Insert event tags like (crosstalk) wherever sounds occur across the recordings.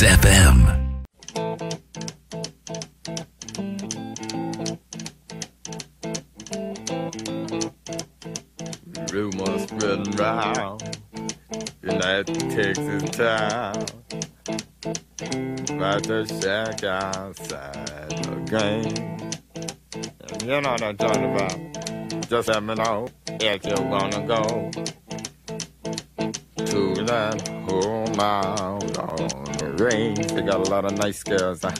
Mix. Rumors spreading round United Texas town about the shack outside the game. You know what I'm talking about. Just let me know if you're gonna go to that home out on the range. They got a lot of nice girls. Huh?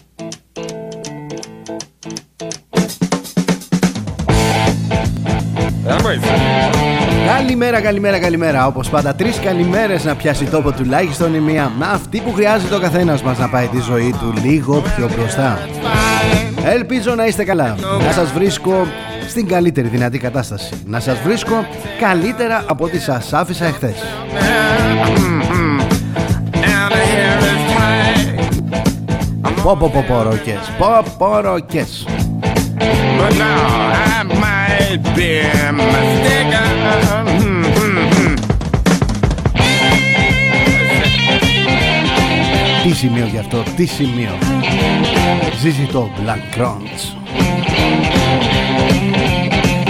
Καλημέρα, καλημέρα, καλημέρα. Όπως πάντα, τρεις καλημέρες να πιάσει τόπο τουλάχιστον η μία. Να αυτή που χρειάζεται ο καθένας μας να πάει τη ζωή του λίγο πιο μπροστά. Ελπίζω να είστε καλά. Να σας βρίσκω στην καλύτερη δυνατή κατάσταση. Να σας βρίσκω καλύτερα από ό,τι σας άφησα εχθές. Πω πω πω πω ροκές, πω πω ροκές. But now I might be mistaken. Τι σημείο γι' αυτό, τι σημείο. Ζήσει το Black Crunch.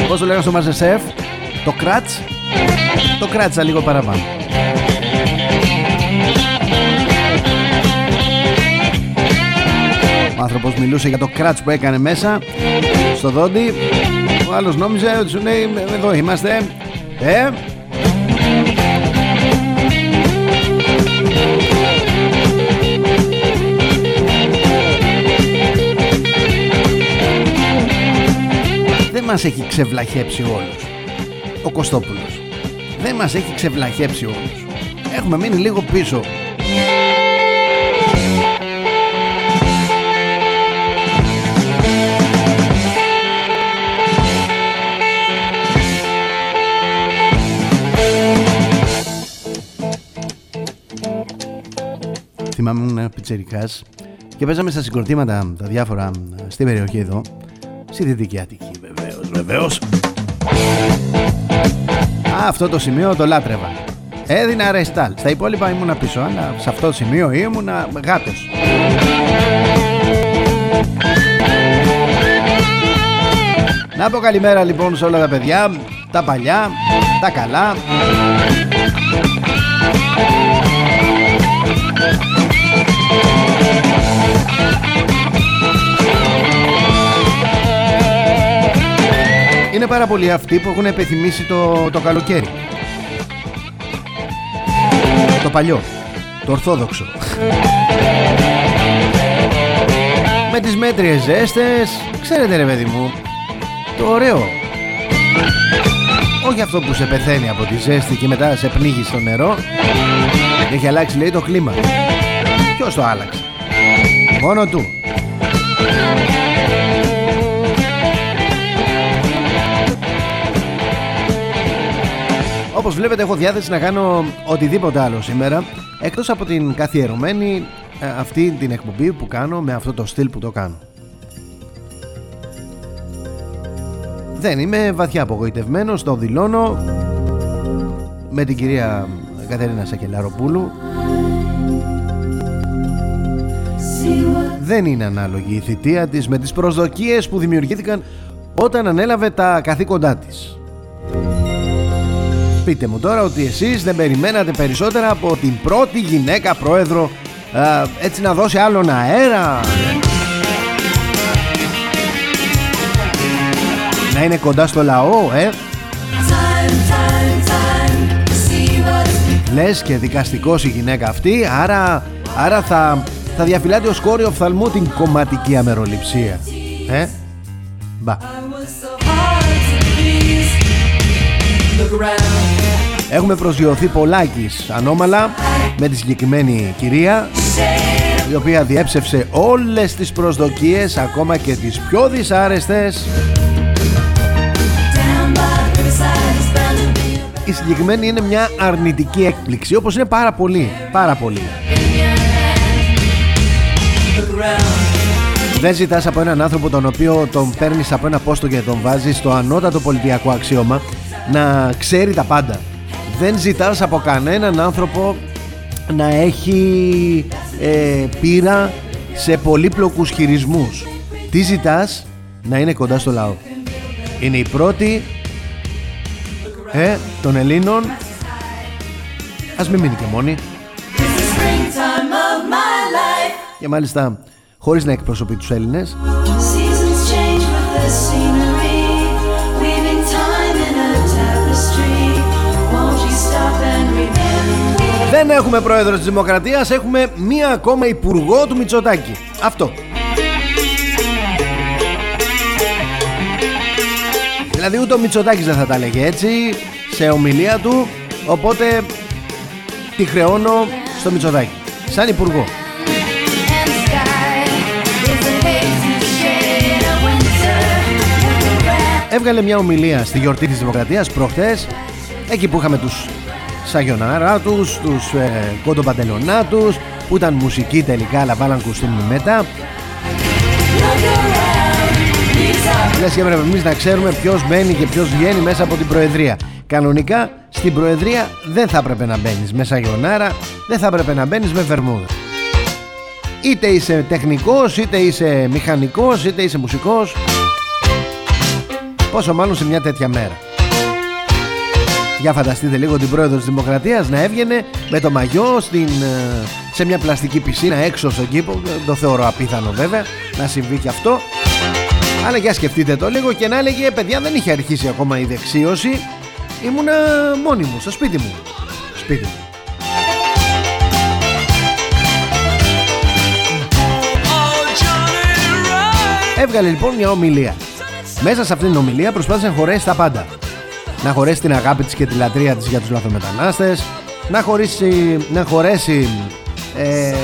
Πώς το λέγανε στο Masterchef Το κράτς Το κράτσα λίγο παραπάνω Ο άνθρωπος μιλούσε για το κράτς που έκανε μέσα Στο δόντι. Ο άλλος νόμιζε ότι σου λέει Εδώ είμαστε. Ε δεν μας έχει ξεβλαχέψει όλους ο Κωστόπουλος. Δεν μας έχει ξεβλαχέψει όλους έχουμε μείνει λίγο πίσω Θυμάμαι ήμουν πιτσερικάς και παίζαμε στα συγκροτήματα τα διάφορα στην περιοχή εδώ στη Δυτική Αττική βεβαίως, βεβαίως. Α, αυτό το σημείο το λάτρευα. Έδινα ρεστάλ. Στα υπόλοιπα ήμουνα πίσω, αλλά σε αυτό το σημείο ήμουνα γάτος. Να πω καλημέρα λοιπόν σε όλα τα παιδιά, τα παλιά, τα καλά. Είναι πάρα πολλοί αυτοί που έχουν επιθυμήσει το, το καλοκαίρι. Το παλιό. Το ορθόδοξο. Με τις μέτριες ζέστες. Ξέρετε ρε παιδί μου. Το ωραίο. Όχι αυτό που σε πεθαίνει από τη ζέστη και μετά σε πνίγεις στο νερό. Έχει αλλάξει λέει το κλίμα. Ποιος το άλλαξε; Μόνο του. Όπως βλέπετε έχω διάθεση να κάνω οτιδήποτε άλλο σήμερα Εκτός από την καθιερωμένη ε, αυτή την εκπομπή που κάνω με αυτό το στυλ που το κάνω Δεν είμαι βαθιά απογοητευμένος, το δηλώνω Με την κυρία Κατερίνα Σακελαροπούλου Δεν είναι ανάλογη η θητεία της με τις προσδοκίες που δημιουργήθηκαν όταν ανέλαβε τα καθήκοντά της. Πείτε μου τώρα ότι εσείς δεν περιμένατε περισσότερα από την πρώτη γυναίκα πρόεδρο έτσι να δώσει άλλον αέρα. Να είναι κοντά στο λαό, ε. Λες και δικαστικός η γυναίκα αυτή Άρα, άρα θα, θα διαφυλάται ο σκόριο οφθαλμού την κομματική αμεροληψία. Ε; Μπα. Έχουμε προσγειωθεί πολλάκις ανώμαλα με τη συγκεκριμένη κυρία η οποία διέψευσε όλες τις προσδοκίες ακόμα και τις πιο δυσάρεστες. Η συγκεκριμένη είναι μια αρνητική έκπληξη όπως είναι πάρα πολύ, πάρα πολύ Δεν ζητάς από έναν άνθρωπο τον οποίο τον παίρνεις από ένα πόστο και τον βάζεις στο ανώτατο πολιτιακό αξίωμα να ξέρει τα πάντα δεν ζητάς από κανέναν άνθρωπο να έχει ε, πείρα σε πολύπλοκους χειρισμούς. Τι ζητάς; Να είναι κοντά στο λαό. Είναι η πρώτη ε, των Ελλήνων Ας μην μείνει και μόνη Και μάλιστα χωρίς να εκπροσωπεί τους Έλληνες. Δεν έχουμε πρόεδρο της Δημοκρατίας Έχουμε μία ακόμα υπουργό του Μητσοτάκη. Αυτό. Δηλαδή ούτε ο Μητσοτάκης δεν θα τα λέγε έτσι Σε ομιλία του Οπότε τη χρεώνω στο Μητσοτάκη. Σαν υπουργό Έβγαλε μια ομιλία στη γιορτή της Δημοκρατίας προχθές Εκεί που είχαμε τους Σαγιονάρα τους, τους ε, κοντοπαντελονά τους Που ήταν μουσική τελικά αλλά βάλαν κουστούμι μετά. Λες και έπρεπε εμείς να ξέρουμε ποιος μπαίνει και ποιος βγαίνει μέσα από την Προεδρία. Κανονικά στην Προεδρία δεν θα έπρεπε να μπαίνεις με Σαγιονάρα Δεν θα έπρεπε να μπαίνεις με Βερμούδα. Είτε είσαι τεχνικός, είτε είσαι μηχανικός, είτε είσαι μουσικός Πόσο μάλλον σε μια τέτοια μέρα για φανταστείτε λίγο την πρόεδρο της Δημοκρατίας να έβγαινε με το μαγιό στην, ε, σε μια πλαστική πισίνα έξω στον κήπο. Το θεωρώ απίθανο βέβαια να συμβεί και αυτό. Αλλά για σκεφτείτε το λίγο και να έλεγε παιδιά δεν είχε αρχίσει ακόμα η δεξίωση. Ήμουνα μόνη μου, στο σπίτι μου. Σπίτι μου. Έβγαλε λοιπόν μια ομιλία. Μέσα σε αυτήν την ομιλία προσπάθησε να χωρέσει τα πάντα. Να χωρέσει την αγάπη της και τη λατρεία της για τους λαθομετανάστες να, χωρίσει, να χωρέσει ε, ε,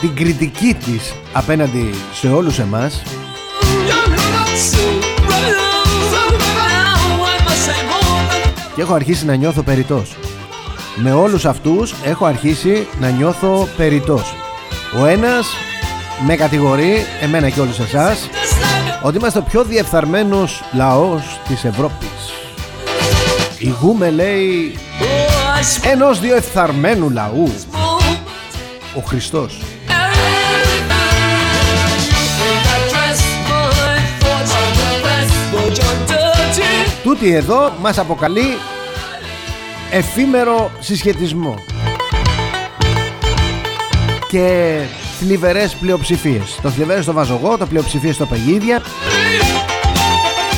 την κριτική της απέναντι σε όλους εμάς. Και έχω αρχίσει να νιώθω περιτός με όλους αυτούς έχω αρχίσει να νιώθω περιτός ο ένας με κατηγορεί εμένα και όλους εσάς ότι είμαστε ο πιο διεφθαρμένος λαός της Ευρώπης. Ηγούμε λέει ενός διεφθαρμένου λαού ο Χριστός. Τούτη εδώ μας αποκαλεί εφήμερο συσχετισμό και θλιβερές πλειοψηφίες. Το θλιβερές το βάζω εγώ, το πλειοψηφίες το παγίδια.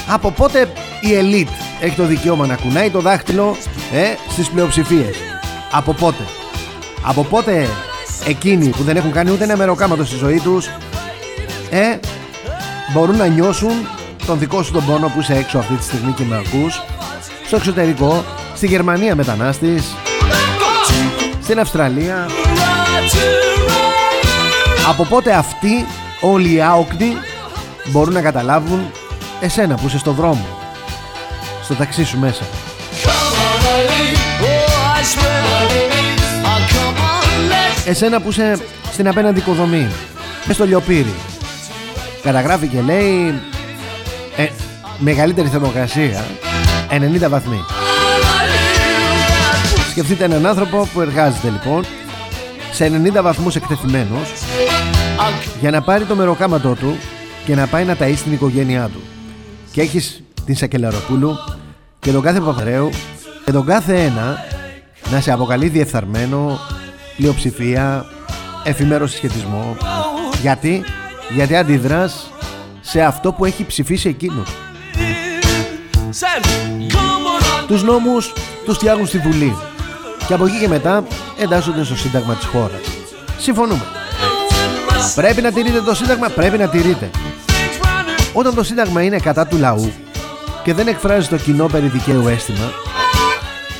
Από πότε η ελίτ έχει το δικαίωμα να κουνάει το δάχτυλο ε, στις πλειοψηφίες; Από πότε; Από πότε εκείνοι που δεν έχουν κάνει ούτε ένα μεροκάματο στη ζωή τους ε, μπορούν να νιώσουν τον δικό σου τον πόνο που είσαι έξω αυτή τη στιγμή και με ακούς; Στο εξωτερικό, στη Γερμανία μετανάστης Στην Αυστραλία από πότε αυτοί όλοι οι άοκνοι μπορούν να καταλάβουν εσένα που είσαι στο δρόμο στο ταξί σου μέσα. Εσένα που είσαι στην απέναντι οικοδομή Μες στο λιοπύρι. Καταγράφει και λέει ε, Μεγαλύτερη θερμοκρασία 90 βαθμοί. Σκεφτείτε έναν άνθρωπο που εργάζεται λοιπόν Σε 90 βαθμούς εκτεθειμένος για να πάρει το μεροκάματό του και να πάει να ταΐσει την οικογένειά του. Και έχεις την Σακελαροπούλου και τον κάθε Παπαρέου και τον κάθε ένα να σε αποκαλεί διεφθαρμένο, πλειοψηφία, εφημέρο συσχετισμό. Γιατί, γιατί αντιδράς σε αυτό που έχει ψηφίσει εκείνος. Τους νόμους τους φτιάχνουν στη Βουλή και από εκεί και μετά εντάσσονται στο Σύνταγμα της χώρας. Συμφωνούμε. Πρέπει να τηρείτε το Σύνταγμα, πρέπει να τηρείτε. Όταν το Σύνταγμα είναι κατά του λαού και δεν εκφράζει το κοινό περί δικαίου αίσθημα,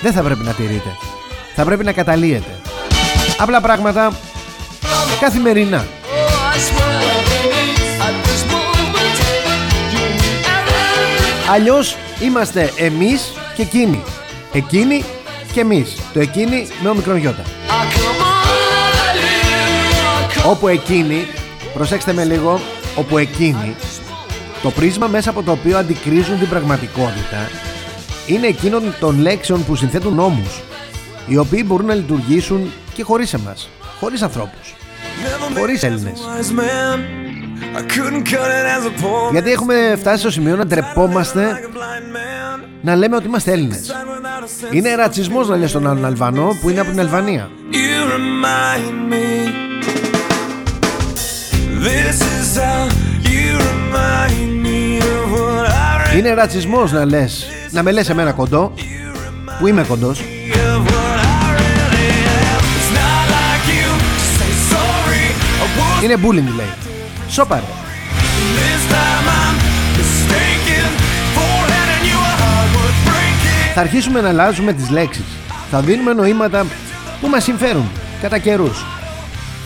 δεν θα πρέπει να τηρείτε. Θα πρέπει να καταλύετε. Απλά πράγματα καθημερινά. Αλλιώς είμαστε εμείς και εκείνοι. Εκείνοι και εμείς. Το εκείνοι με ο γιώτα. Όπου εκείνη, προσέξτε με λίγο, όπου εκείνη, το πρίσμα μέσα από το οποίο αντικρίζουν την πραγματικότητα είναι εκείνων των λέξεων που συνθέτουν νόμους, οι οποίοι μπορούν να λειτουργήσουν και χωρίς εμάς, χωρίς ανθρώπους, χωρίς Έλληνες. Γιατί έχουμε φτάσει στο σημείο να ντρεπόμαστε να λέμε ότι είμαστε Έλληνες. Είναι ρατσισμός να λες τον άλλον Αλβανό που είναι από την Αλβανία. Είναι ρατσισμός να λες Να με λες εμένα κοντό Που είμαι κοντός. Είναι bullying λέει. Σόπαρε. Θα αρχίσουμε να αλλάζουμε τις λέξεις. Θα δίνουμε νοήματα που μας συμφέρουν Κατά καιρούς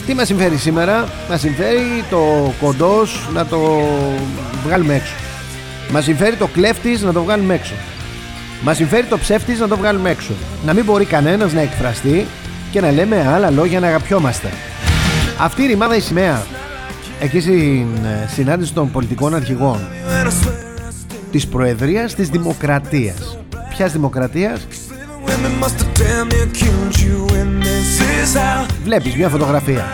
Τι μας συμφέρει σήμερα; Μας συμφέρει το κοντός να το βγάλουμε έξω. Μας συμφέρει το κλέφτης να το βγάλουμε έξω. Μας συμφέρει το ψεύτης να το βγάλουμε έξω. Να μην μπορεί κανένας να εκφραστεί Και να λέμε άλλα λόγια να αγαπιόμαστε. Αυτή η ρημάδα η σημαία. Εκεί στην ε, συνάντηση των πολιτικών αρχηγών Της Προεδρίας της Δημοκρατίας. Ποιας Δημοκρατίας; Βλέπεις μια φωτογραφία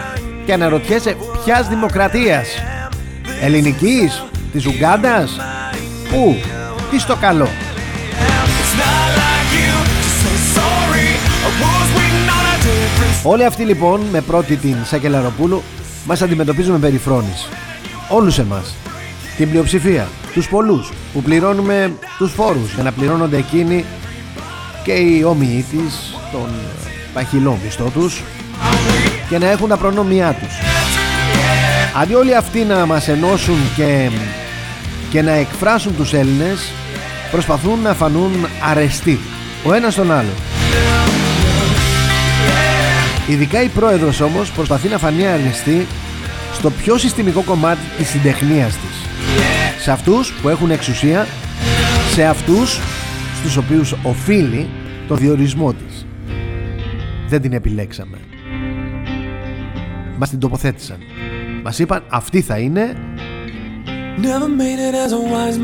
Και αναρωτιέσαι ποιας Δημοκρατίας; Ελληνικής; Της Ουγκάντας Πού; Τι στο καλό; Όλοι αυτοί λοιπόν με πρώτη την Σακελαροπούλου μας αντιμετωπίζουν με περιφρόνηση. Όλους εμάς. Την πλειοψηφία. Τους πολλούς που πληρώνουμε τους φόρους για να πληρώνονται εκείνοι και οι όμοιοι της τον παχυλό μισθό τους και να έχουν τα προνόμια τους. Αντί όλοι αυτοί να μας ενώσουν και, και να εκφράσουν τους Έλληνες προσπαθούν να φανούν αρεστοί ο ένας τον άλλο. Ειδικά η πρόεδρος όμως προσπαθεί να φανεί αρεστή στο πιο συστημικό κομμάτι της συντεχνίας της. Σε αυτούς που έχουν εξουσία, σε αυτούς στους οποίους οφείλει το διορισμό της. Δεν την επιλέξαμε. Μας την τοποθέτησαν. Μας είπαν αυτή θα είναι.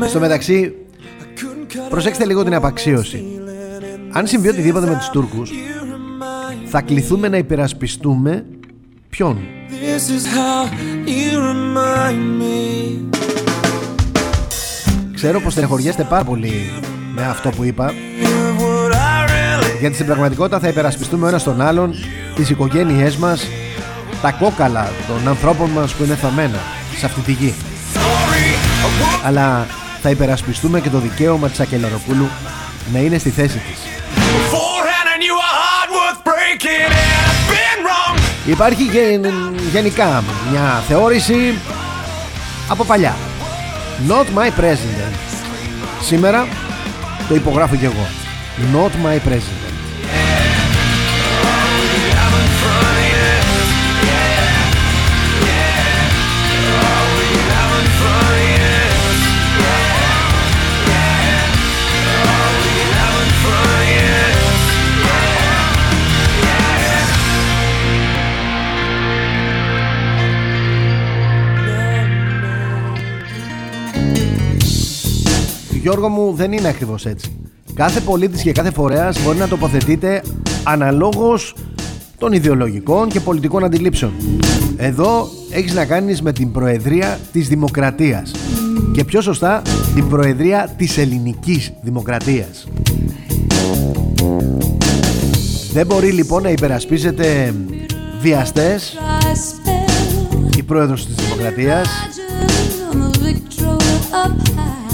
Στο μεταξύ, προσέξτε λίγο την απαξίωση. Αν συμβεί οτιδήποτε με τους Τούρκους, θα κληθούμε να υπερασπιστούμε ποιον; Ξέρω πως στενεχωριέστε πάρα πολύ με αυτό που είπα γιατί στην πραγματικότητα θα υπερασπιστούμε ο ένας τον άλλον τις οικογένειές μας τα κόκαλα των ανθρώπων μας που είναι θαμμένα σε αυτή τη γη. Αλλά θα υπερασπιστούμε και το δικαίωμα της Ακελαροπούλου να είναι στη θέση της. Υπάρχει γενικά μια θεώρηση από παλιά. Not my president. Σήμερα το υπογράφω και εγώ. Not my president Γιώργο μου δεν είναι ακριβώς έτσι Κάθε πολίτης και κάθε φορέας μπορεί να τοποθετείται αναλόγως των ιδεολογικών και πολιτικών αντιλήψεων. Εδώ έχεις να κάνεις με την Προεδρία της Δημοκρατίας και πιο σωστά την Προεδρία της Ελληνικής Δημοκρατίας. Δεν μπορεί λοιπόν να υπερασπίζεται βιαστές η Πρόεδρος της Δημοκρατίας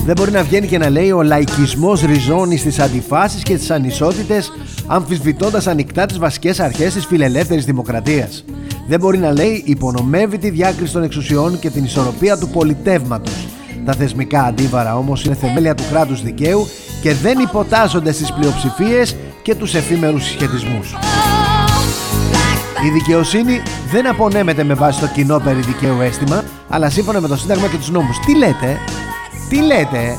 δεν μπορεί να βγαίνει και να λέει ο λαϊκισμός ριζώνει στις αντιφάσεις και τις ανισότητες αμφισβητώντας ανοιχτά τις βασικές αρχές της φιλελεύθερης δημοκρατίας. Δεν μπορεί να λέει υπονομεύει τη διάκριση των εξουσιών και την ισορροπία του πολιτεύματος. Τα θεσμικά αντίβαρα όμως είναι θεμέλια του κράτους δικαίου και δεν υποτάσσονται στις πλειοψηφίες και τους εφήμερους συσχετισμούς. Η δικαιοσύνη δεν απονέμεται με βάση το κοινό περί δικαίου αίσθημα, αλλά σύμφωνα με το Σύνταγμα και τους νόμους. Τι λέτε, τι λέτε;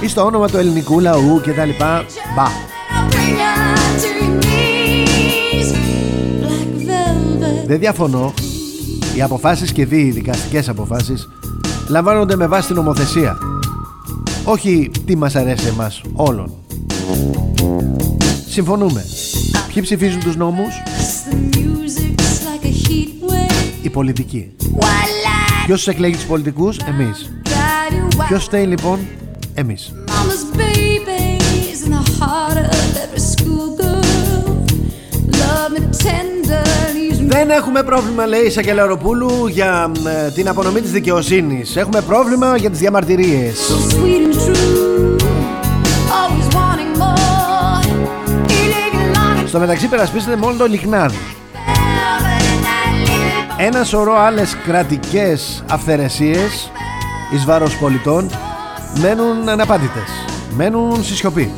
Ή στο όνομα του ελληνικού λαού και τα λοιπά. Μπα. Δεν διαφωνώ. Οι αποφάσεις και δι, οι δικαστικές αποφάσεις Λαμβάνονται με βάση την νομοθεσία. Όχι τι μας αρέσει εμάς όλων. Συμφωνούμε. Ποιοι ψηφίζουν τους νόμους; Πολιτικοί. Ποιος τους εκλέγει τους πολιτικούς, εμείς. Ποιος φταίει λοιπόν, εμείς. Δεν έχουμε πρόβλημα, λέει η Σακελαροπούλου, για ε, την απονομή της δικαιοσύνης. Έχουμε πρόβλημα για τις διαμαρτυρίες. Στο μεταξύ περασπίσετε μόνο το λιχνάδι. Ένα σωρό άλλες κρατικές αυθαιρεσίες εις βάρος πολιτών μένουν αναπάντητες, μένουν στη σιωπή.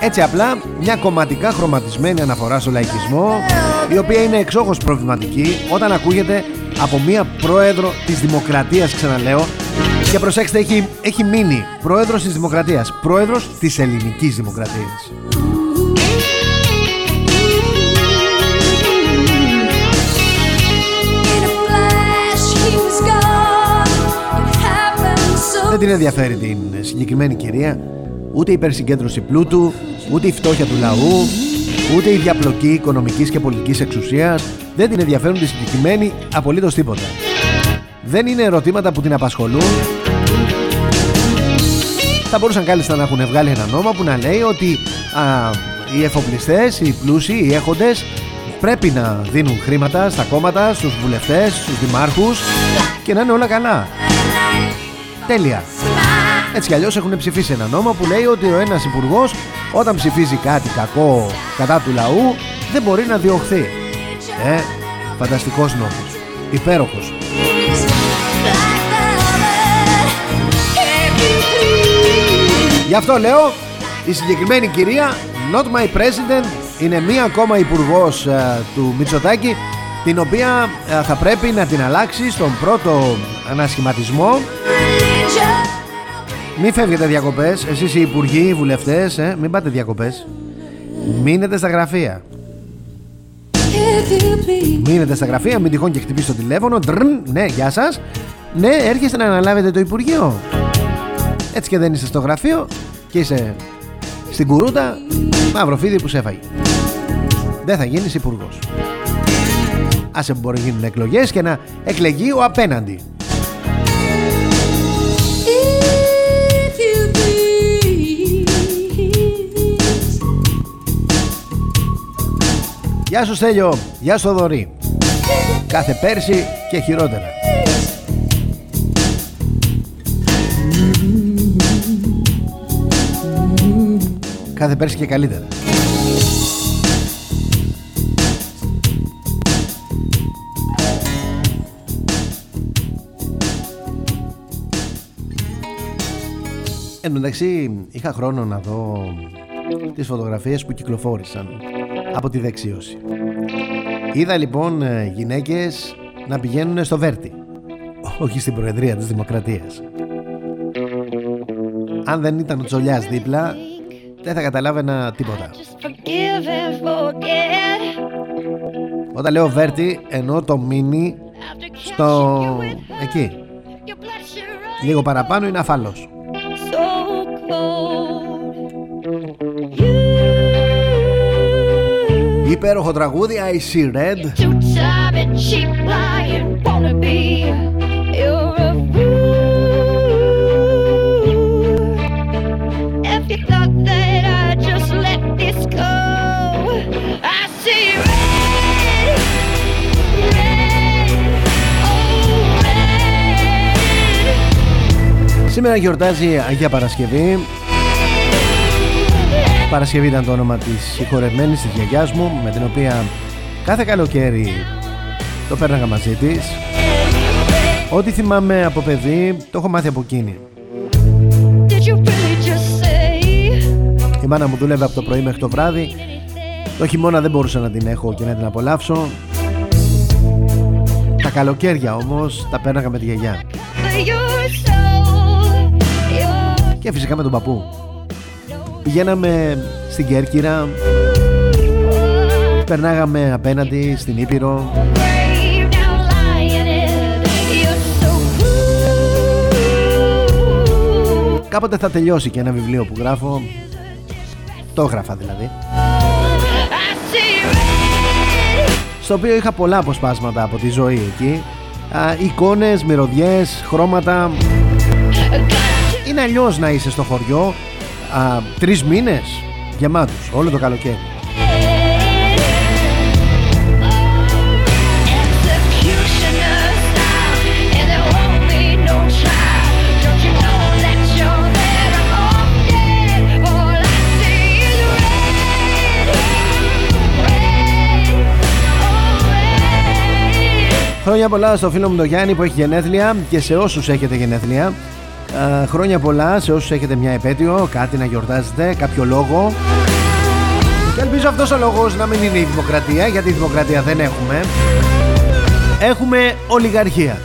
Έτσι απλά μια κομματικά χρωματισμένη αναφορά στο λαϊκισμό η οποία είναι εξόχως προβληματική όταν ακούγεται από μια πρόεδρο της Δημοκρατίας ξαναλέω. Και προσέξτε έχει, έχει μείνει πρόεδρος της Δημοκρατίας πρόεδρος της Ελληνικής Δημοκρατίας Δεν την ενδιαφέρει την συγκεκριμένη κυρία ούτε η υπερσυγκέντρωση πλούτου, ούτε η φτώχεια του λαού, ούτε η διαπλοκή οικονομικής και πολιτικής εξουσίας δεν την ενδιαφέρουν τη συγκεκριμένη απολύτως τίποτα. Δεν είναι ερωτήματα που την απασχολούν. Θα μπορούσαν κάλλιστα να έχουν βγάλει ένα νόμο που να λέει ότι α, οι εφοπλιστές, οι πλούσιοι, οι έχοντες πρέπει να δίνουν χρήματα στα κόμματα, στους βουλευτές, στους δημάρχους και να είναι όλα καλά. Τέλεια. Έτσι κι αλλιώς έχουν ψηφίσει ένα νόμο που λέει ότι ο ένας υπουργός όταν ψηφίζει κάτι κακό κατά του λαού δεν μπορεί να διωχθεί. Ε, φανταστικός νόμος. Υπέροχος. Γι' αυτό λέω η συγκεκριμένη κυρία Not my president είναι μία ακόμα υπουργός ε, του Μητσοτάκη την οποία ε, θα πρέπει να την αλλάξει στον πρώτο ανασχηματισμό μην φεύγετε διακοπές. Εσείς οι υπουργοί, οι βουλευτές ε, Μην πάτε διακοπές. Μείνετε στα γραφεία. Μείνετε στα γραφεία Μην τυχόν και χτυπήσει το τηλέφωνο. Ντρν, Ναι, γεια σας. Ναι, έρχεστε να αναλάβετε το Υπουργείο. Έτσι και δεν είσαι στο γραφείο Και είσαι στην κουρούτα. Μαύρο φίδι που σε έφαγε. Δεν θα γίνεις υπουργός. Άσε που μπορεί να γίνουν εκλογές Και να εκλεγεί ο απέναντι Γεια σου Στέλιο, γεια σου Δωρή. Κάθε πέρσι και χειρότερα. Κάθε πέρσι και καλύτερα. Εν μεταξύ είχα χρόνο να δω τις φωτογραφίες που κυκλοφόρησαν από τη δεξίωση. Είδα λοιπόν ε, γυναίκες να πηγαίνουν στο Βέρτι, όχι στην Προεδρία της Δημοκρατίας. Αν δεν ήταν ο Τσολιάς δίπλα, δεν θα καταλάβαινα τίποτα. Όταν λέω Βέρτι, εννοώ το μίνι στο... εκεί. Λίγο παραπάνω είναι αφαλός. Υπέροχο τραγούδι I See Red. Σήμερα γιορτάζει Αγία Παρασκευή Παρασκευή ήταν το όνομα της συγχωρεμένης της γιαγιάς μου με την οποία κάθε καλοκαίρι το πέρναγα μαζί της. Ό,τι θυμάμαι από παιδί το έχω μάθει από εκείνη. Η μάνα μου δούλευε από το πρωί μέχρι το βράδυ. Το χειμώνα δεν μπορούσα να την έχω και να την απολαύσω. Τα καλοκαίρια όμως τα πέρναγα με τη γιαγιά. Και φυσικά με τον παππού Πηγαίναμε στην Κέρκυρα. Περνάγαμε απέναντι στην Ήπειρο. Κάποτε θα τελειώσει και ένα βιβλίο που γράφω. Το έγραφα δηλαδή. Στο οποίο είχα πολλά αποσπάσματα από τη ζωή εκεί. Α, εικόνες, μυρωδιές, χρώματα. Είναι αλλιώς να είσαι στο χωριό α, τρεις μήνες γεμάτους όλο το καλοκαίρι Χρόνια πολλά στο φίλο μου τον Γιάννη που έχει γενέθλια και σε όσους έχετε γενέθλια. Ε, χρόνια πολλά σε όσους έχετε μια επέτειο, κάτι να γιορτάζετε, κάποιο λόγο. Και ελπίζω αυτός ο λόγος να μην είναι η δημοκρατία, γιατί η δημοκρατία δεν έχουμε. Έχουμε ολιγαρχία.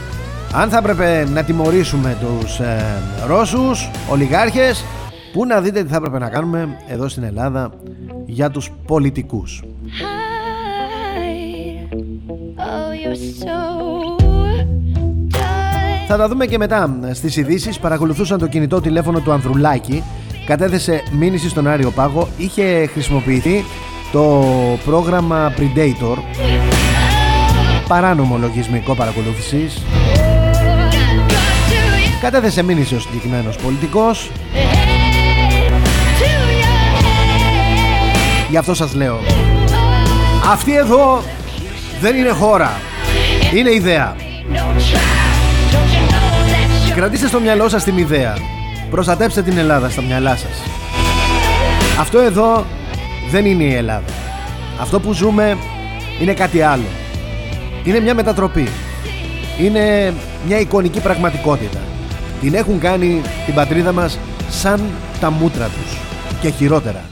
Αν θα έπρεπε να τιμωρήσουμε τους ε, Ρώσους, ολιγάρχες, πού να δείτε τι θα έπρεπε να κάνουμε εδώ στην Ελλάδα για τους πολιτικούς. Θα τα δούμε και μετά στις ειδήσεις. Παρακολουθούσαν το κινητό τηλέφωνο του Ανδρουλάκη. Κατέθεσε μήνυση στον Άριο Πάγο. Είχε χρησιμοποιηθεί το πρόγραμμα Predator. Παράνομο λογισμικό παρακολούθησης. Κατέθεσε μήνυση ο συγκεκριμένος πολιτικός. Γι' αυτό σας λέω. Αυτή εδώ δεν είναι χώρα. Είναι ιδέα. Κρατήστε στο μυαλό σας την ιδέα. Προστατέψτε την Ελλάδα στα μυαλά σας. Αυτό εδώ δεν είναι η Ελλάδα. Αυτό που ζούμε είναι κάτι άλλο. Είναι μια μετατροπή. Είναι μια εικονική πραγματικότητα. Την έχουν κάνει την πατρίδα μας σαν τα μούτρα τους. Και χειρότερα.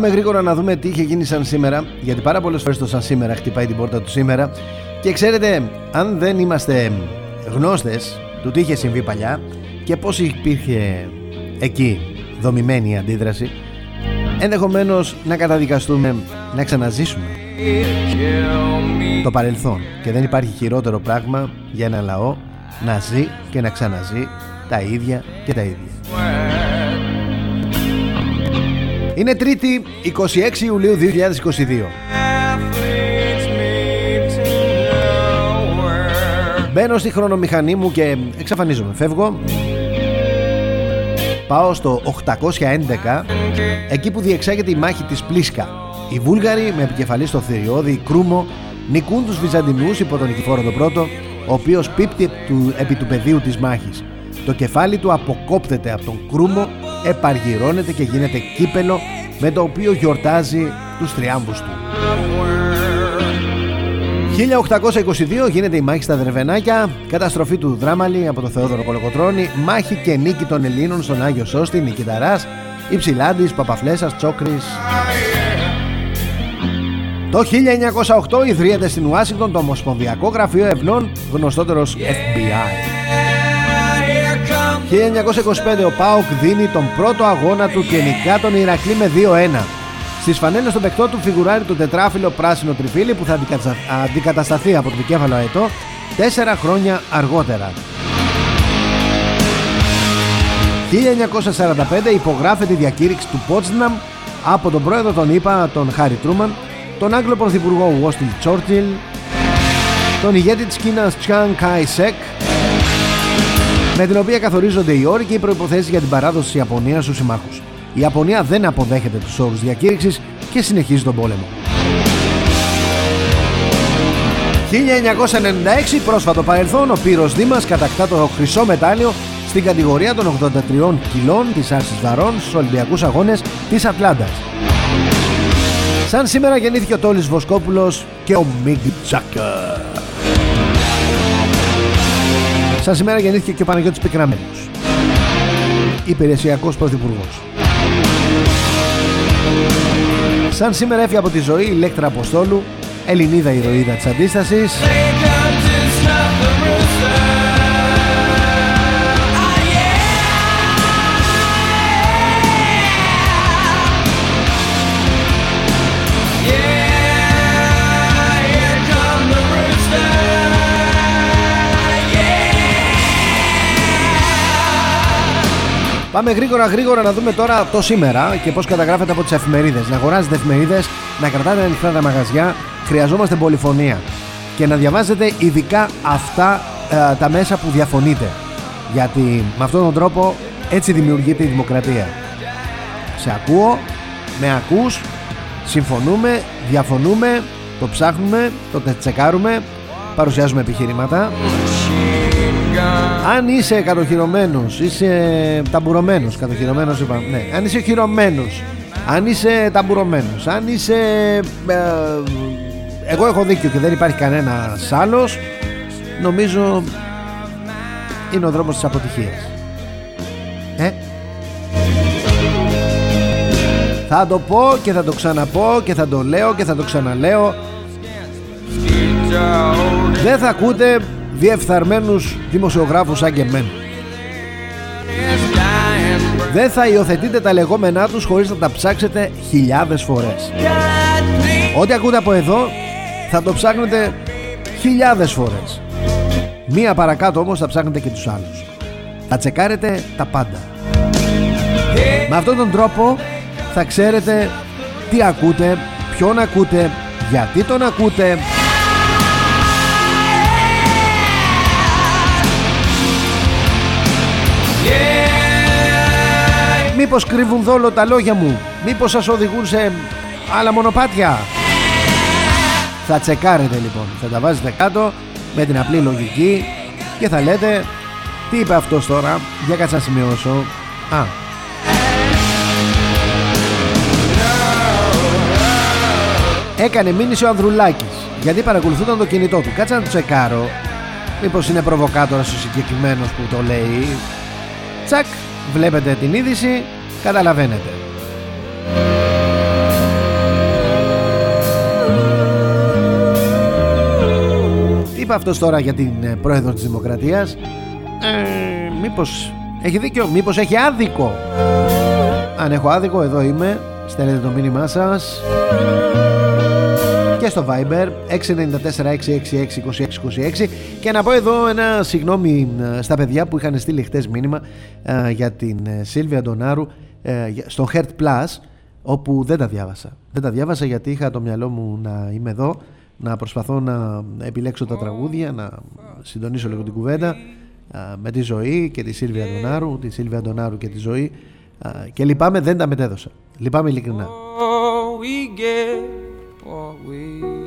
Πάμε γρήγορα να δούμε τι είχε γίνει σαν σήμερα, γιατί πάρα πολλές φορές το σαν σήμερα χτυπάει την πόρτα του σήμερα. Και ξέρετε, αν δεν είμαστε γνώστες του τι είχε συμβεί παλιά και πώς υπήρχε εκεί δομημένη η αντίδραση, ενδεχομένως να καταδικαστούμε να ξαναζήσουμε το παρελθόν. Και δεν υπάρχει χειρότερο πράγμα για ένα λαό να ζει και να ξαναζεί τα ίδια και τα ίδια. Είναι Τρίτη 26 Ιουλίου 2022. Μπαίνω στη χρονομηχανή μου και εξαφανίζομαι. Φεύγω. Πάω στο 811, εκεί που διεξάγεται η μάχη της Πλίσκα. Οι Βούλγαροι με επικεφαλή στο Θηριώδη Κρούμο νικούν τους Βυζαντινούς υπό τον Νικηφόρο τον πρώτο, ο οποίος πίπτει επί του πεδίου της μάχης. Το κεφάλι του αποκόπτεται από τον Κρούμο επαργυρώνεται και γίνεται κύπελο με το οποίο γιορτάζει τους τριάμβους του. 1822 γίνεται η μάχη στα Δρεβενάκια, καταστροφή του Δράμαλη από τον Θεόδωρο Κολοκοτρώνη, μάχη και νίκη των Ελλήνων στον Άγιο Σώστη, Νικηταράς, Υψηλάντης, Παπαφλέσας, Τσόκρης. Το 1908 ιδρύεται στην Ουάσιγκτον το Ομοσπονδιακό Γραφείο Ευνών, γνωστότερος FBI. 1925 ο Πάοκ δίνει τον πρώτο αγώνα του και νικά τον Ηρακλή με 2-1. Στις φανέλες των παικτών του φιγουράρει το τετράφυλλο πράσινο τριφύλι που θα αντικατασταθεί από το δικέφαλο αετό τέσσερα χρόνια αργότερα. 1945 υπογράφεται η διακήρυξη του Πότσναμ από τον πρόεδρο των ΗΠΑ, τον Χάρι Τρούμαν, τον Άγγλο Πρωθυπουργό Βόστιλ Τσόρτιλ, τον ηγέτη της Κίνας Τσιάν Κάι Σεκ, με την οποία καθορίζονται οι όροι και οι προποθέσει για την παράδοση της Ιαπωνίας στους συμμάχους. Η Ιαπωνία δεν αποδέχεται τους όρους διακήρυξης και συνεχίζει τον πόλεμο. 1996 πρόσφατο παρελθόν ο Πύρος Δήμας κατακτά το χρυσό μετάλλιο στην κατηγορία των 83 κιλών της άρσης βαρών στους Ολυμπιακούς Αγώνες της Ατλάντας. Σαν σήμερα γεννήθηκε ο Τόλης Βοσκόπουλος και ο Μιγκ Τζάκερ. Σαν σήμερα γεννήθηκε και ο Παναγιώτης Πικραμένος. υπηρεσιακός πρωθυπουργός. Σαν σήμερα έφυγε από τη ζωή η Λέκτρα Αποστόλου, Ελληνίδα ηρωίδα της αντίστασης. Πάμε γρήγορα γρήγορα να δούμε τώρα το σήμερα και πώς καταγράφεται από τις εφημερίδες. Να αγοράζετε εφημερίδες, να κρατάτε ανοιχτά τα μαγαζιά, χρειαζόμαστε πολυφωνία. Και να διαβάζετε ειδικά αυτά ε, τα μέσα που διαφωνείτε. Γιατί με αυτόν τον τρόπο έτσι δημιουργείται η δημοκρατία. Σε ακούω, με ακούς, συμφωνούμε, διαφωνούμε, το ψάχνουμε, το τσεκάρουμε, παρουσιάζουμε επιχειρήματα. Αν είσαι κατοχυρωμένος, είσαι ταμπουρωμένος, κατοχυρωμένος είπα, ναι. Αν είσαι χειρωμένος, αν είσαι ταμπουρωμένος, αν είσαι... Ε, εγώ έχω δίκιο και δεν υπάρχει κανένας άλλος, νομίζω είναι ο δρόμος της αποτυχίας. Ε; Θα το πω και θα το ξαναπώ και θα το λέω και θα το ξαναλέω Δεν θα ακούτε διεφθαρμένους δημοσιογράφους σαν και εμένα. Δεν θα υιοθετείτε τα λεγόμενά τους χωρίς να τα ψάξετε χιλιάδες φορές. Ό,τι ακούτε από εδώ θα το ψάχνετε χιλιάδες φορές. Μία παρακάτω όμως θα ψάχνετε και τους άλλους. Θα τσεκάρετε τα πάντα. Με αυτόν τον τρόπο θα ξέρετε τι ακούτε, ποιον ακούτε, γιατί τον ακούτε Μήπως κρύβουν δόλο τα λόγια μου; Μήπως σας οδηγούν σε άλλα μονοπάτια; Θα τσεκάρετε λοιπόν. Θα τα βάζετε κάτω με την απλή λογική Και θα λέτε Τι είπε αυτός τώρα; Για κάτσα να σημειώσω Α. Έκανε μήνυση ο Ανδρουλάκης Γιατί παρακολουθούνταν το κινητό του. Κάτσα να το τσεκάρω. Μήπως είναι προβοκάτορας ο συγκεκριμένος που το λέει. Τσακ Βλέπετε την είδηση Καταλαβαίνετε. Τι είπε αυτός τώρα για την ε, πρόεδρο της Δημοκρατίας; Ε, Μήπως έχει δίκιο Μήπως έχει άδικο. Αν έχω άδικο εδώ είμαι Στέλνετε το μήνυμά σας. και στο Viber 694-666-2626 και να πω εδώ ένα συγγνώμη ε, στα παιδιά που είχαν στείλει χτες μήνυμα ε, για την ε, Σίλβια Ντονάρου στο Heart Plus όπου δεν τα διάβασα. Δεν τα διάβασα γιατί είχα το μυαλό μου να είμαι εδώ να προσπαθώ να επιλέξω τα τραγούδια, να συντονίσω λίγο την κουβέντα με τη ζωή και τη Σίλβια Ντονάρου, τη Σίλβια Ντονάρου και τη ζωή και λυπάμαι δεν τα μετέδωσα. Λυπάμαι ειλικρινά.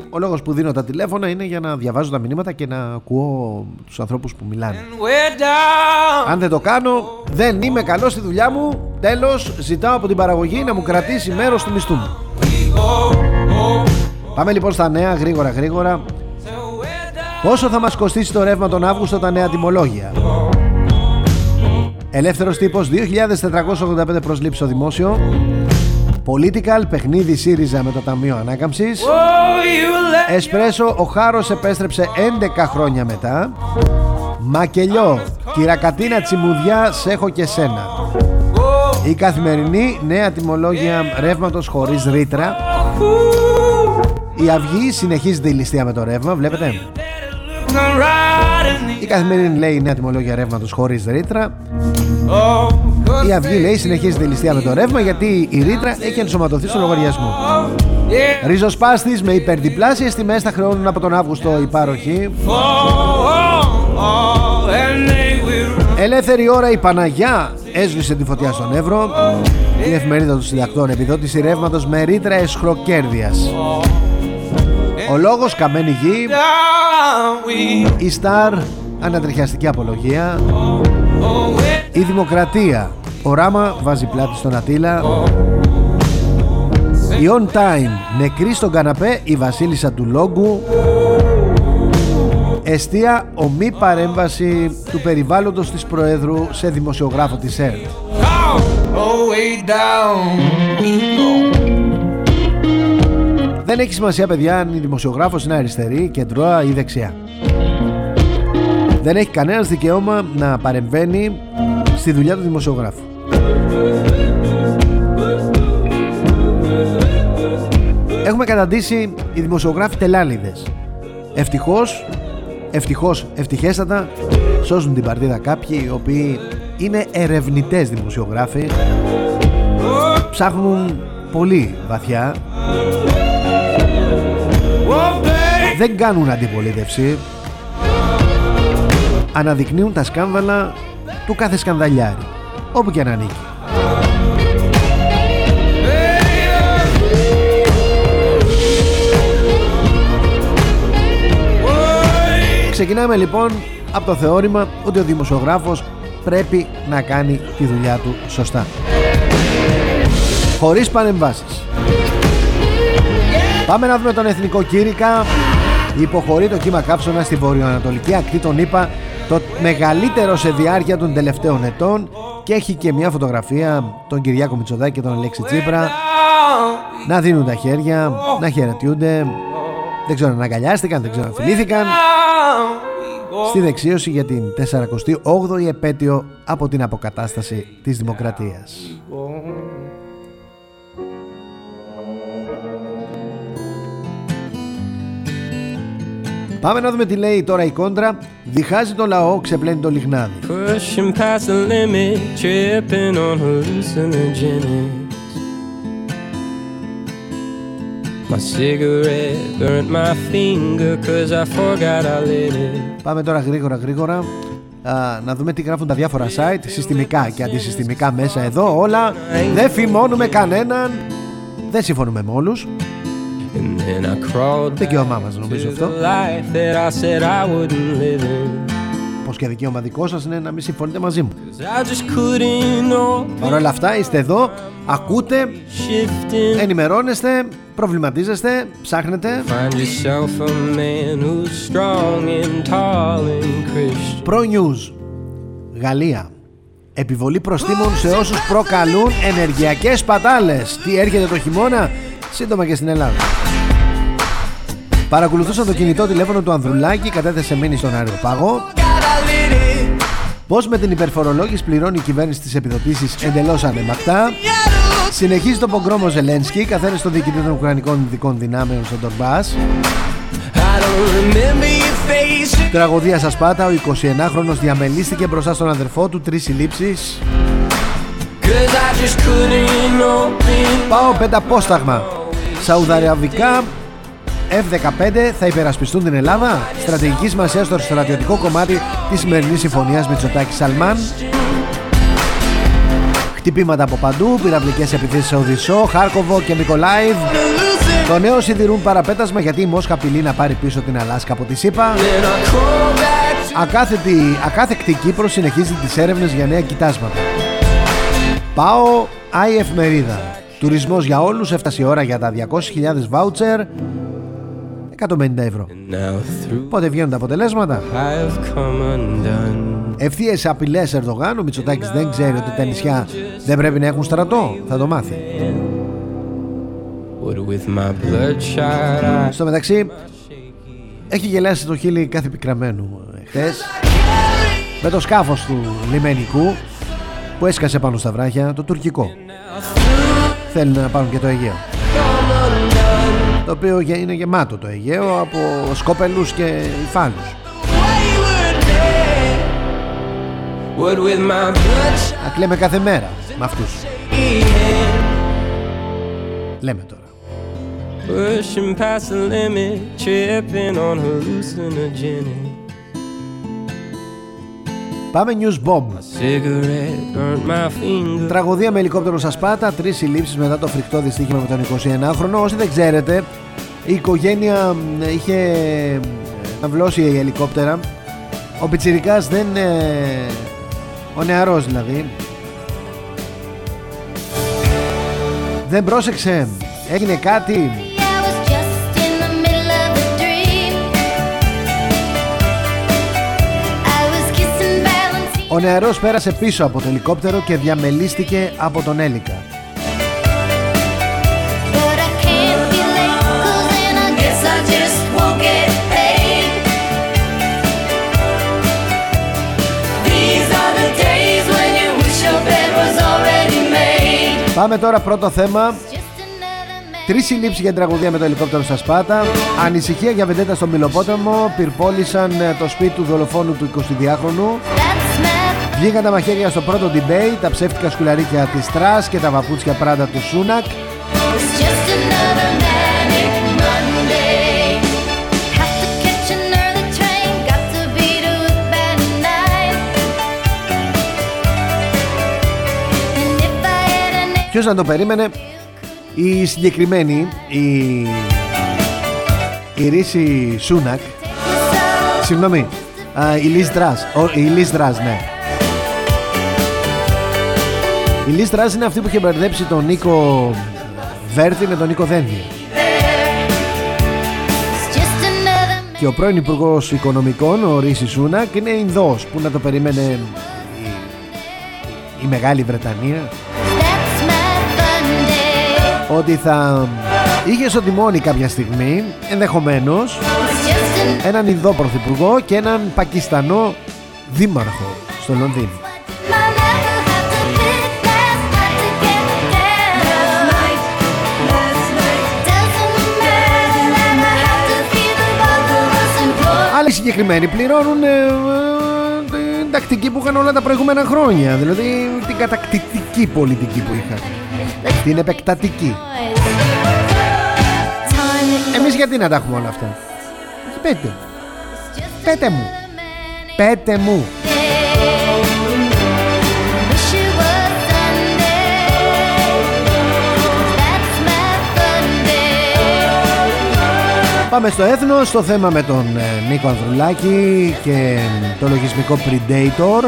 Ο λόγος που δίνω τα τηλέφωνα είναι για να διαβάζω τα μηνύματα και να ακούω τους ανθρώπους που μιλάνε. Αν δεν το κάνω, δεν είμαι καλός στη δουλειά μου. Τέλος, ζητάω από την παραγωγή να μου κρατήσει μέρος του μισθού μου. Πάμε λοιπόν στα νέα, γρήγορα γρήγορα. Πόσο θα μας κοστίσει το ρεύμα τον Αύγουστο τα νέα τιμολόγια; Ελεύθερος τύπος 2.485 προσλήψεις στο δημόσιο Political, παιχνίδι ΣΥΡΙΖΑ με το Ταμείο Ανάκαμψης. Εσπρέσο, ο Χάρος επέστρεψε 11 χρόνια μετά. Μακελιό, κυρακατίνα τσιμουδιά, σε έχω και σένα. Η καθημερινή νέα τιμολόγια ρεύματος χωρίς ρήτρα. Η Αυγή συνεχίζεται η ληστεία με το ρεύμα, βλέπετε. Η καθημερινή λέει νέα τιμολόγια ρεύματος χωρίς ρήτρα η Αυγή λέει συνεχίζεται η ληστεία με το ρεύμα γιατί η ρήτρα έχει ενσωματωθεί στο λογαριασμό. Ριζοσπάστης με υπερδιπλάσιες τιμές θα χρεώνουν από τον Αύγουστο οι πάροχοι. Ελεύθερη ώρα η Παναγιά έσβησε τη φωτιά στον Εύρο. Η εφημερίδα των συντακτών επιδότηση ρεύματος με ρήτρα εσχροκέρδειας. Ο λόγος καμένη γη Η Σταρ Ανατριχιαστική απολογία Η Δημοκρατία. Ο Ράμα βάζει πλάτη στον Ατήλα. Η On Time. Νεκρή στον καναπέ η βασίλισσα του Λόγκου. Εστία ομή παρέμβαση του περιβάλλοντος της Προέδρου σε δημοσιογράφο της ΕΡΤ. Δεν έχει σημασία παιδιά αν η δημοσιογράφος είναι αριστερή, κεντρώα ή δεξιά. Δεν έχει κανένας δικαίωμα να παρεμβαίνει στη δουλειά του δημοσιογράφου. Έχουμε καταντήσει οι δημοσιογράφοι τελάλιδες. Ευτυχώς, ευτυχώς, ευτυχέστατα σώζουν την παρτίδα κάποιοι οι οποίοι είναι ερευνητές δημοσιογράφοι ψάχνουν πολύ βαθιά δεν κάνουν αντιπολίτευση αναδεικνύουν τα σκάνδαλα του κάθε σκανδαλιάρη όπου και αν ανήκει Ξεκινάμε λοιπόν από το θεώρημα ότι ο δημοσιογράφος πρέπει να κάνει τη δουλειά του σωστά. Χωρίς παρεμβάσεις. Πάμε να δούμε τον Εθνικό Κήρυκα. Υποχωρεί το κύμα καύσωνα στη βορειοανατολική ακτή των ΗΠΑ το μεγαλύτερο σε διάρκεια των τελευταίων ετών και έχει και μια φωτογραφία τον Κυριάκο Μητσοδάκη και τον Αλέξη Τσίπρα. να δίνουν τα χέρια, να χαιρετιούνται. Δεν ξέρω αν αγκαλιάστηκαν, δεν ξέρω αν φιλήθηκαν. στη δεξίωση για την 48η επέτειο από την αποκατάσταση της δημοκρατίας. Πάμε να δούμε τι λέει τώρα η κόντρα. Διχάζει το λαό, ξεπλένει το λιγνάδι. Πάμε τώρα γρήγορα γρήγορα. Α, να δούμε τι γράφουν τα διάφορα site συστημικά και αντισυστημικά μέσα εδώ όλα. Δεν φημώνουμε κανέναν. Δεν συμφωνούμε με όλους δικαίωμά μας νομίζω αυτό. Πως και δικαίωμα δικό σας είναι να μην συμφωνείτε μαζί μου. Παρ' όλα αυτά είστε εδώ Ακούτε Ενημερώνεστε Προβληματίζεστε Ψάχνετε. Pro News Γαλλία. Επιβολή προστήμων σε όσους προκαλούν ενεργειακές σπατάλες Τι έρχεται το χειμώνα; Σύντομα και στην Ελλάδα Παρακολουθούσα το κινητό τηλέφωνο του Ανδρουλάκη Κατέθεσε μήνυ στον αεροπάγο. Πώς με την υπερφορολόγηση πληρώνει η κυβέρνηση τις επιδοτήσεις εντελώς ανεμακτά. Συνεχίζει το πογκρόμο Ζελένσκι καθένα στο διοικητή των Ουκρανικών Ειδικών Δυνάμεων στον Τορμπάς Τραγωδία σας πάτα, ο 21χρονος διαμελίστηκε μπροστά στον αδερφό του, τρεις συλλήψεις. Πάω πενταπόσταγμα Σαουδαραβικά F-15 θα υπερασπιστούν την Ελλάδα. Στρατηγική σημασία στο στρατιωτικό κομμάτι της σημερινής συμφωνίας Μητσοτάκης Σαλμάν. Χτυπήματα από παντού, πυραυλικές επιθέσεις σε Οδυσσό, Χάρκοβο και Μικολάιβ. Το νέο σιδηρούν παραπέτασμα γιατί η Μόσχα απειλεί να πάρει πίσω την Αλάσκα από τη ΣΥΠΑ. Ακάθετη, ακάθεκτη Κύπρο συνεχίζει τις έρευνες για νέα κοιτάσματα. Πάω η εφημερίδα Τουρισμός για όλους, έφτασε η ώρα για τα 200.000 βάουτσερ 150 ευρώ. Πότε βγαίνουν τα αποτελέσματα; Ευθείε απειλές Ερδογάν Ο Μητσοτάκης δεν ξέρει ότι τα νησιά δεν πρέπει να έχουν στρατό. Θα το μάθει. Στο μεταξύ Έχει γελάσει το χείλη κάθε πικραμένου Χθες. Με το σκάφος του λιμενικού Που έσκασε πάνω στα βράχια Το τουρκικό. Θέλουν να πάρουν και το Αιγαίο το οποίο είναι γεμάτο το Αιγαίο από σκόπελους και υφάλους. Να κλαίμε κάθε μέρα με αυτούς. Λέμε τώρα. Pushing past the limit, tripping on hallucinogenic Πάμε News Bomb. Τραγωδία με ελικόπτερο στα Σπάτα Τρεις συλλήψεις μετά το φρικτό δυστύχημα με τον 21χρονο Όσοι δεν ξέρετε Η οικογένεια είχε αυλώσει η ελικόπτερα. Ο Πιτσιρικάς δεν Ο νεαρός δηλαδή. Δεν πρόσεξε. Έγινε κάτι Ο νεαρός πέρασε πίσω από το ελικόπτερο και διαμελίστηκε από τον Έλικα. Πάμε τώρα πρώτο θέμα Τρεις συλλήψεις για την τραγουδία με το ελικόπτερο στα Σπάτα. Ανησυχία για βεντέτα στον Πυλοπόταμο. Πυρπόλησαν ε, το σπίτι του δολοφόνου του 22χρονου. Βγήκαν τα μαχαίρια στο πρώτο debate. Τα ψεύτικα σκουλαρίκια της Τρας και τα βαπούτσια πράτα του Σούνακ. Ποιος να το περίμενε; Η συγκεκριμένη η, η Ρίση Σούνακ. Συγγνώμη η Λις Δράς. Η Λις Δράς ναι Η Λις Δράς είναι αυτή που είχε μπερδέψει τον Νίκο Βέρτη με τον Νίκο Δένδη Και ο πρώην Υπουργός Οικονομικών, ο Ρίση Σούνακ, είναι Ινδός που να το περίμενε η, η Μεγάλη Βρετανία ότι θα είχε στο τιμόνι κάποια στιγμή ενδεχομένως έναν Ινδό Πρωθυπουργό και έναν Πακιστανό Δήμαρχο στο Λονδίνο. Συγκεκριμένοι πληρώνουν ε, ε, την τακτική που είχαν όλα τα προηγούμενα χρόνια. Δηλαδή την κατακτητική πολιτική που είχαν. Την επεκτατική. Εμείς γιατί να τα έχουμε όλα αυτά; Πέτε Πέτε μου. Πέτε μου Πάμε στο έθνο, στο θέμα με τον ε, Νίκο Ανδρουλάκη και το λογισμικό Predator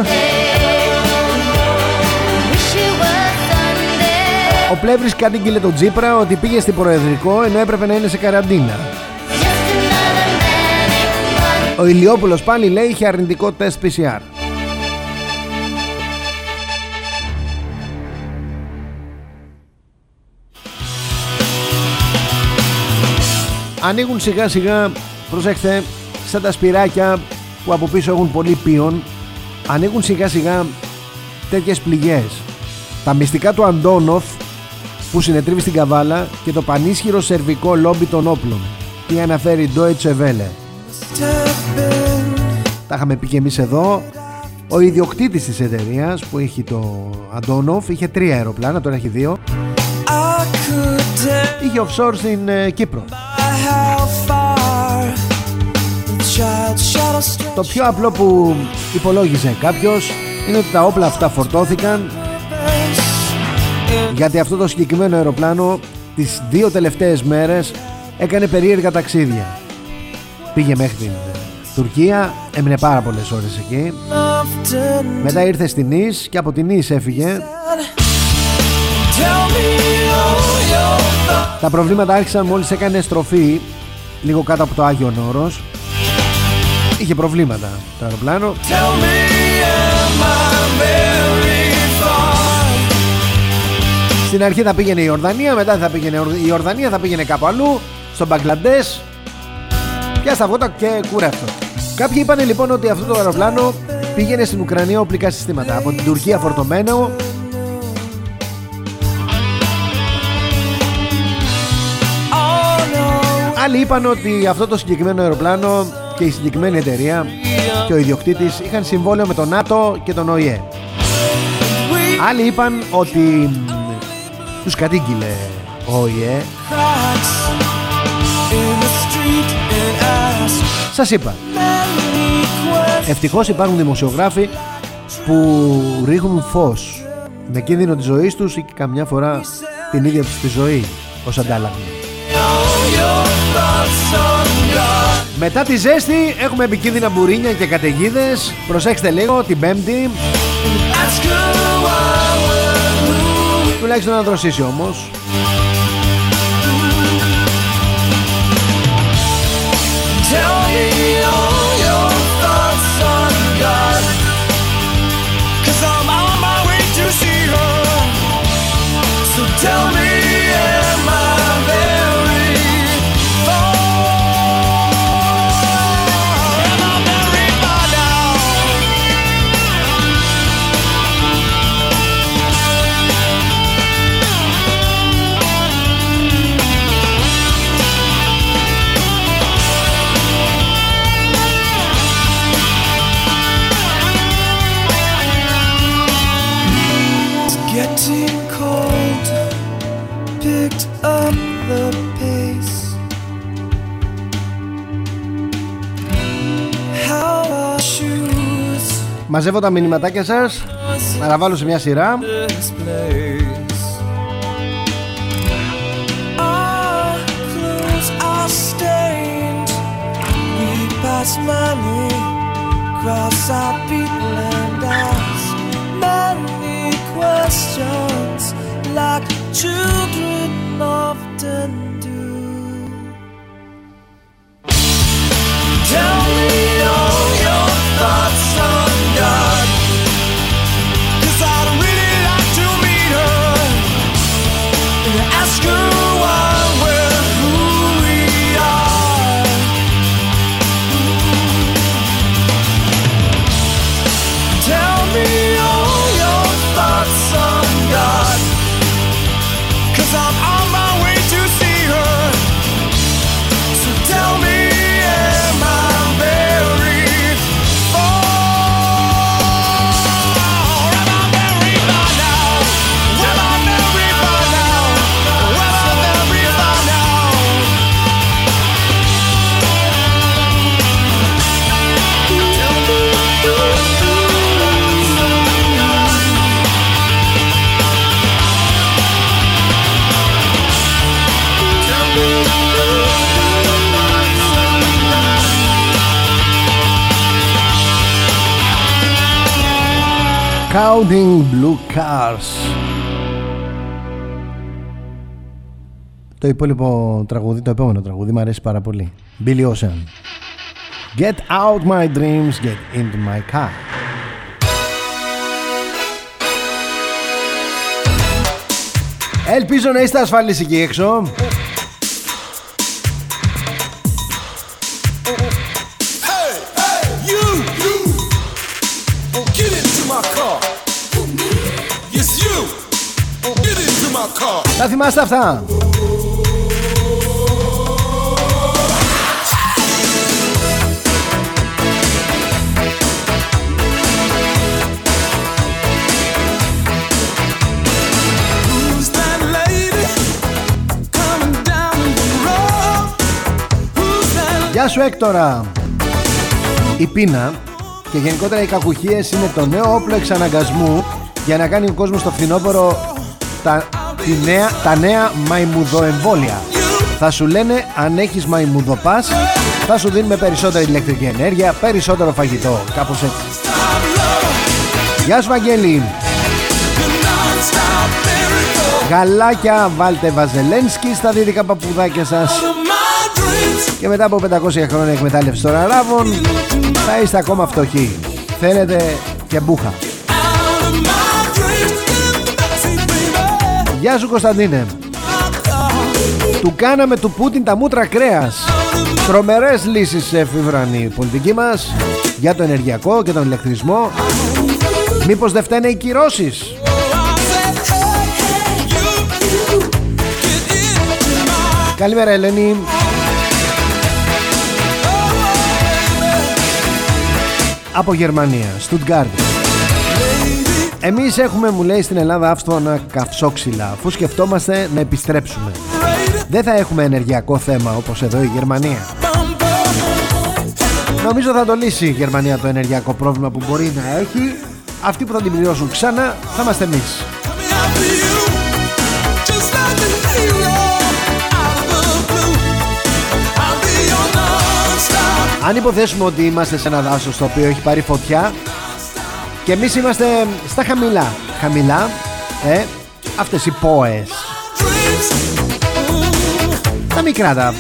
Ο Πλεύρης κατήγγειλε τον Τζίπρα ότι πήγε στην Προεδρικό ενώ έπρεπε να είναι σε καραντίνα. Ο Ηλιόπουλος πάλι λέει είχε αρνητικό τεστ PCR. Ανοίγουν σιγά σιγά, προσέξτε, σαν τα σπυράκια που από πίσω έχουν πολύ πίον, ανοίγουν σιγά σιγά τέτοιες πληγές. Τα μυστικά του Αντόνοφ που συνετρίβει στην Καβάλα και το πανίσχυρο σερβικό λόμπι των όπλων. Τι αναφέρει Deutsche Welle. Τα είχαμε πει και εμείς εδώ. Ο ιδιοκτήτης της εταιρείας που έχει το Αντόνοφ είχε τρία αεροπλάνα, τώρα έχει δύο. Είχε offshore στην ε, Κύπρο. Το πιο απλό που υπολόγιζε κάποιος είναι ότι τα όπλα αυτά φορτώθηκαν γιατί αυτό το συγκεκριμένο αεροπλάνο τις δύο τελευταίες μέρες έκανε περίεργα ταξίδια. Πήγε μέχρι την Τουρκία έμεινε πάρα πολλές ώρες εκεί. Μετά ήρθε στην Νης και από την Νης έφυγε τα προβλήματα άρχισαν μόλις έκανε στροφή λίγο κάτω από το Άγιο Νόρος είχε προβλήματα το αεροπλάνο Στην αρχή θα πήγαινε η Ορδανία, μετά θα πήγαινε η Ορδανία, θα πήγαινε κάπου αλλού, στον Μπαγκλαντές. Πια στα βότα και κουρεύτο. Κάποιοι είπαν λοιπόν ότι αυτό το αεροπλάνο πήγαινε στην Ουκρανία οπλικά συστήματα. Από την Τουρκία φορτωμένο. Άλλοι είπαν ότι αυτό το συγκεκριμένο αεροπλάνο και η συγκεκριμένη εταιρεία και ο ιδιοκτήτης είχαν συμβόλαιο με τον ΝΑΤΟ και τον ΟΗΕ. Άλλοι είπαν ότι τους κατήγγειλε ο ΟΗΕ Σας είπα Ευτυχώς υπάρχουν δημοσιογράφοι που ρίχνουν φως με κίνδυνο της ζωής τους ή και καμιά φορά την ίδια τους τη ζωή ως αντάλλαγμα. Μετά τη ζέστη έχουμε επικίνδυνα μπουρίνια και καταιγίδες. Προσέξτε λίγο την Πέμπτη. Τουλάχιστον να δροσίσει όμως. Tell me Μαζεύω τα μηνυματάκια σας Να τα βάλω σε μια σειρά Cross our people and ask many questions like children often Counting Blue Cars. Το υπόλοιπο τραγούδι, το επόμενο τραγούδι μου αρέσει πάρα πολύ. Billy Ocean. Get out my dreams, get into my car. Ελπίζω να είστε ασφαλείς εκεί έξω Τα θυμάστε αυτά; Who's that lady coming down the road? Who's that? Γεια σου Έκτορα Η πείνα και γενικότερα οι κακουχίες είναι το νέο όπλο εξαναγκασμού για να κάνει ο κόσμος στο φθινόπωρο τα, τη νέα, τα νέα μαϊμουδοεμβόλια. Θα σου λένε αν έχεις μαϊμουδοπάς θα σου δίνουμε περισσότερη ηλεκτρική ενέργεια, περισσότερο φαγητό, κάπως έτσι. Γεια σου Βαγγέλη, Non-stop miracle γαλάκια βάλτε βαζελένσκι στα δυτικά παπουδάκια σας of my dreams. και μετά από 500 χρόνια εκμετάλλευσης των Αράβων θα είστε ακόμα φτωχοί. Θέλετε και μπούχα. Γεια σου Κωνσταντίνε. Του κάναμε του Πούτιν τα μούτρα κρέας. Τρομερές λύσεις εφήβραν η πολιτική μας για το ενεργειακό και τον ηλεκτρισμό. Μήπως δεν φταίνε οι κυρώσεις; I said, hey, hey, you, you, get into my Καλημέρα Ελένη. Από Γερμανία, Στουτγκάρντ. Εμείς έχουμε, μου λέει, στην Ελλάδα άφθονα καυσόξυλα, αφού σκεφτόμαστε να επιστρέψουμε. Δεν θα έχουμε ενεργειακό θέμα όπως εδώ η Γερμανία. Νομίζω θα το λύσει η Γερμανία το ενεργειακό πρόβλημα που μπορεί να έχει. Αυτοί που θα την πληρώσουν ξανά θα είμαστε εμείς. Coming after you, just like a hero out of the blue. I'll be your non-stop. Αν υποθέσουμε ότι είμαστε σε ένα δάσος το οποίο έχει πάρει φωτιά και εμείς είμαστε στα χαμηλά. Χαμηλά, ε, αυτές οι πόες. Dreams. Τα μικρά, τα,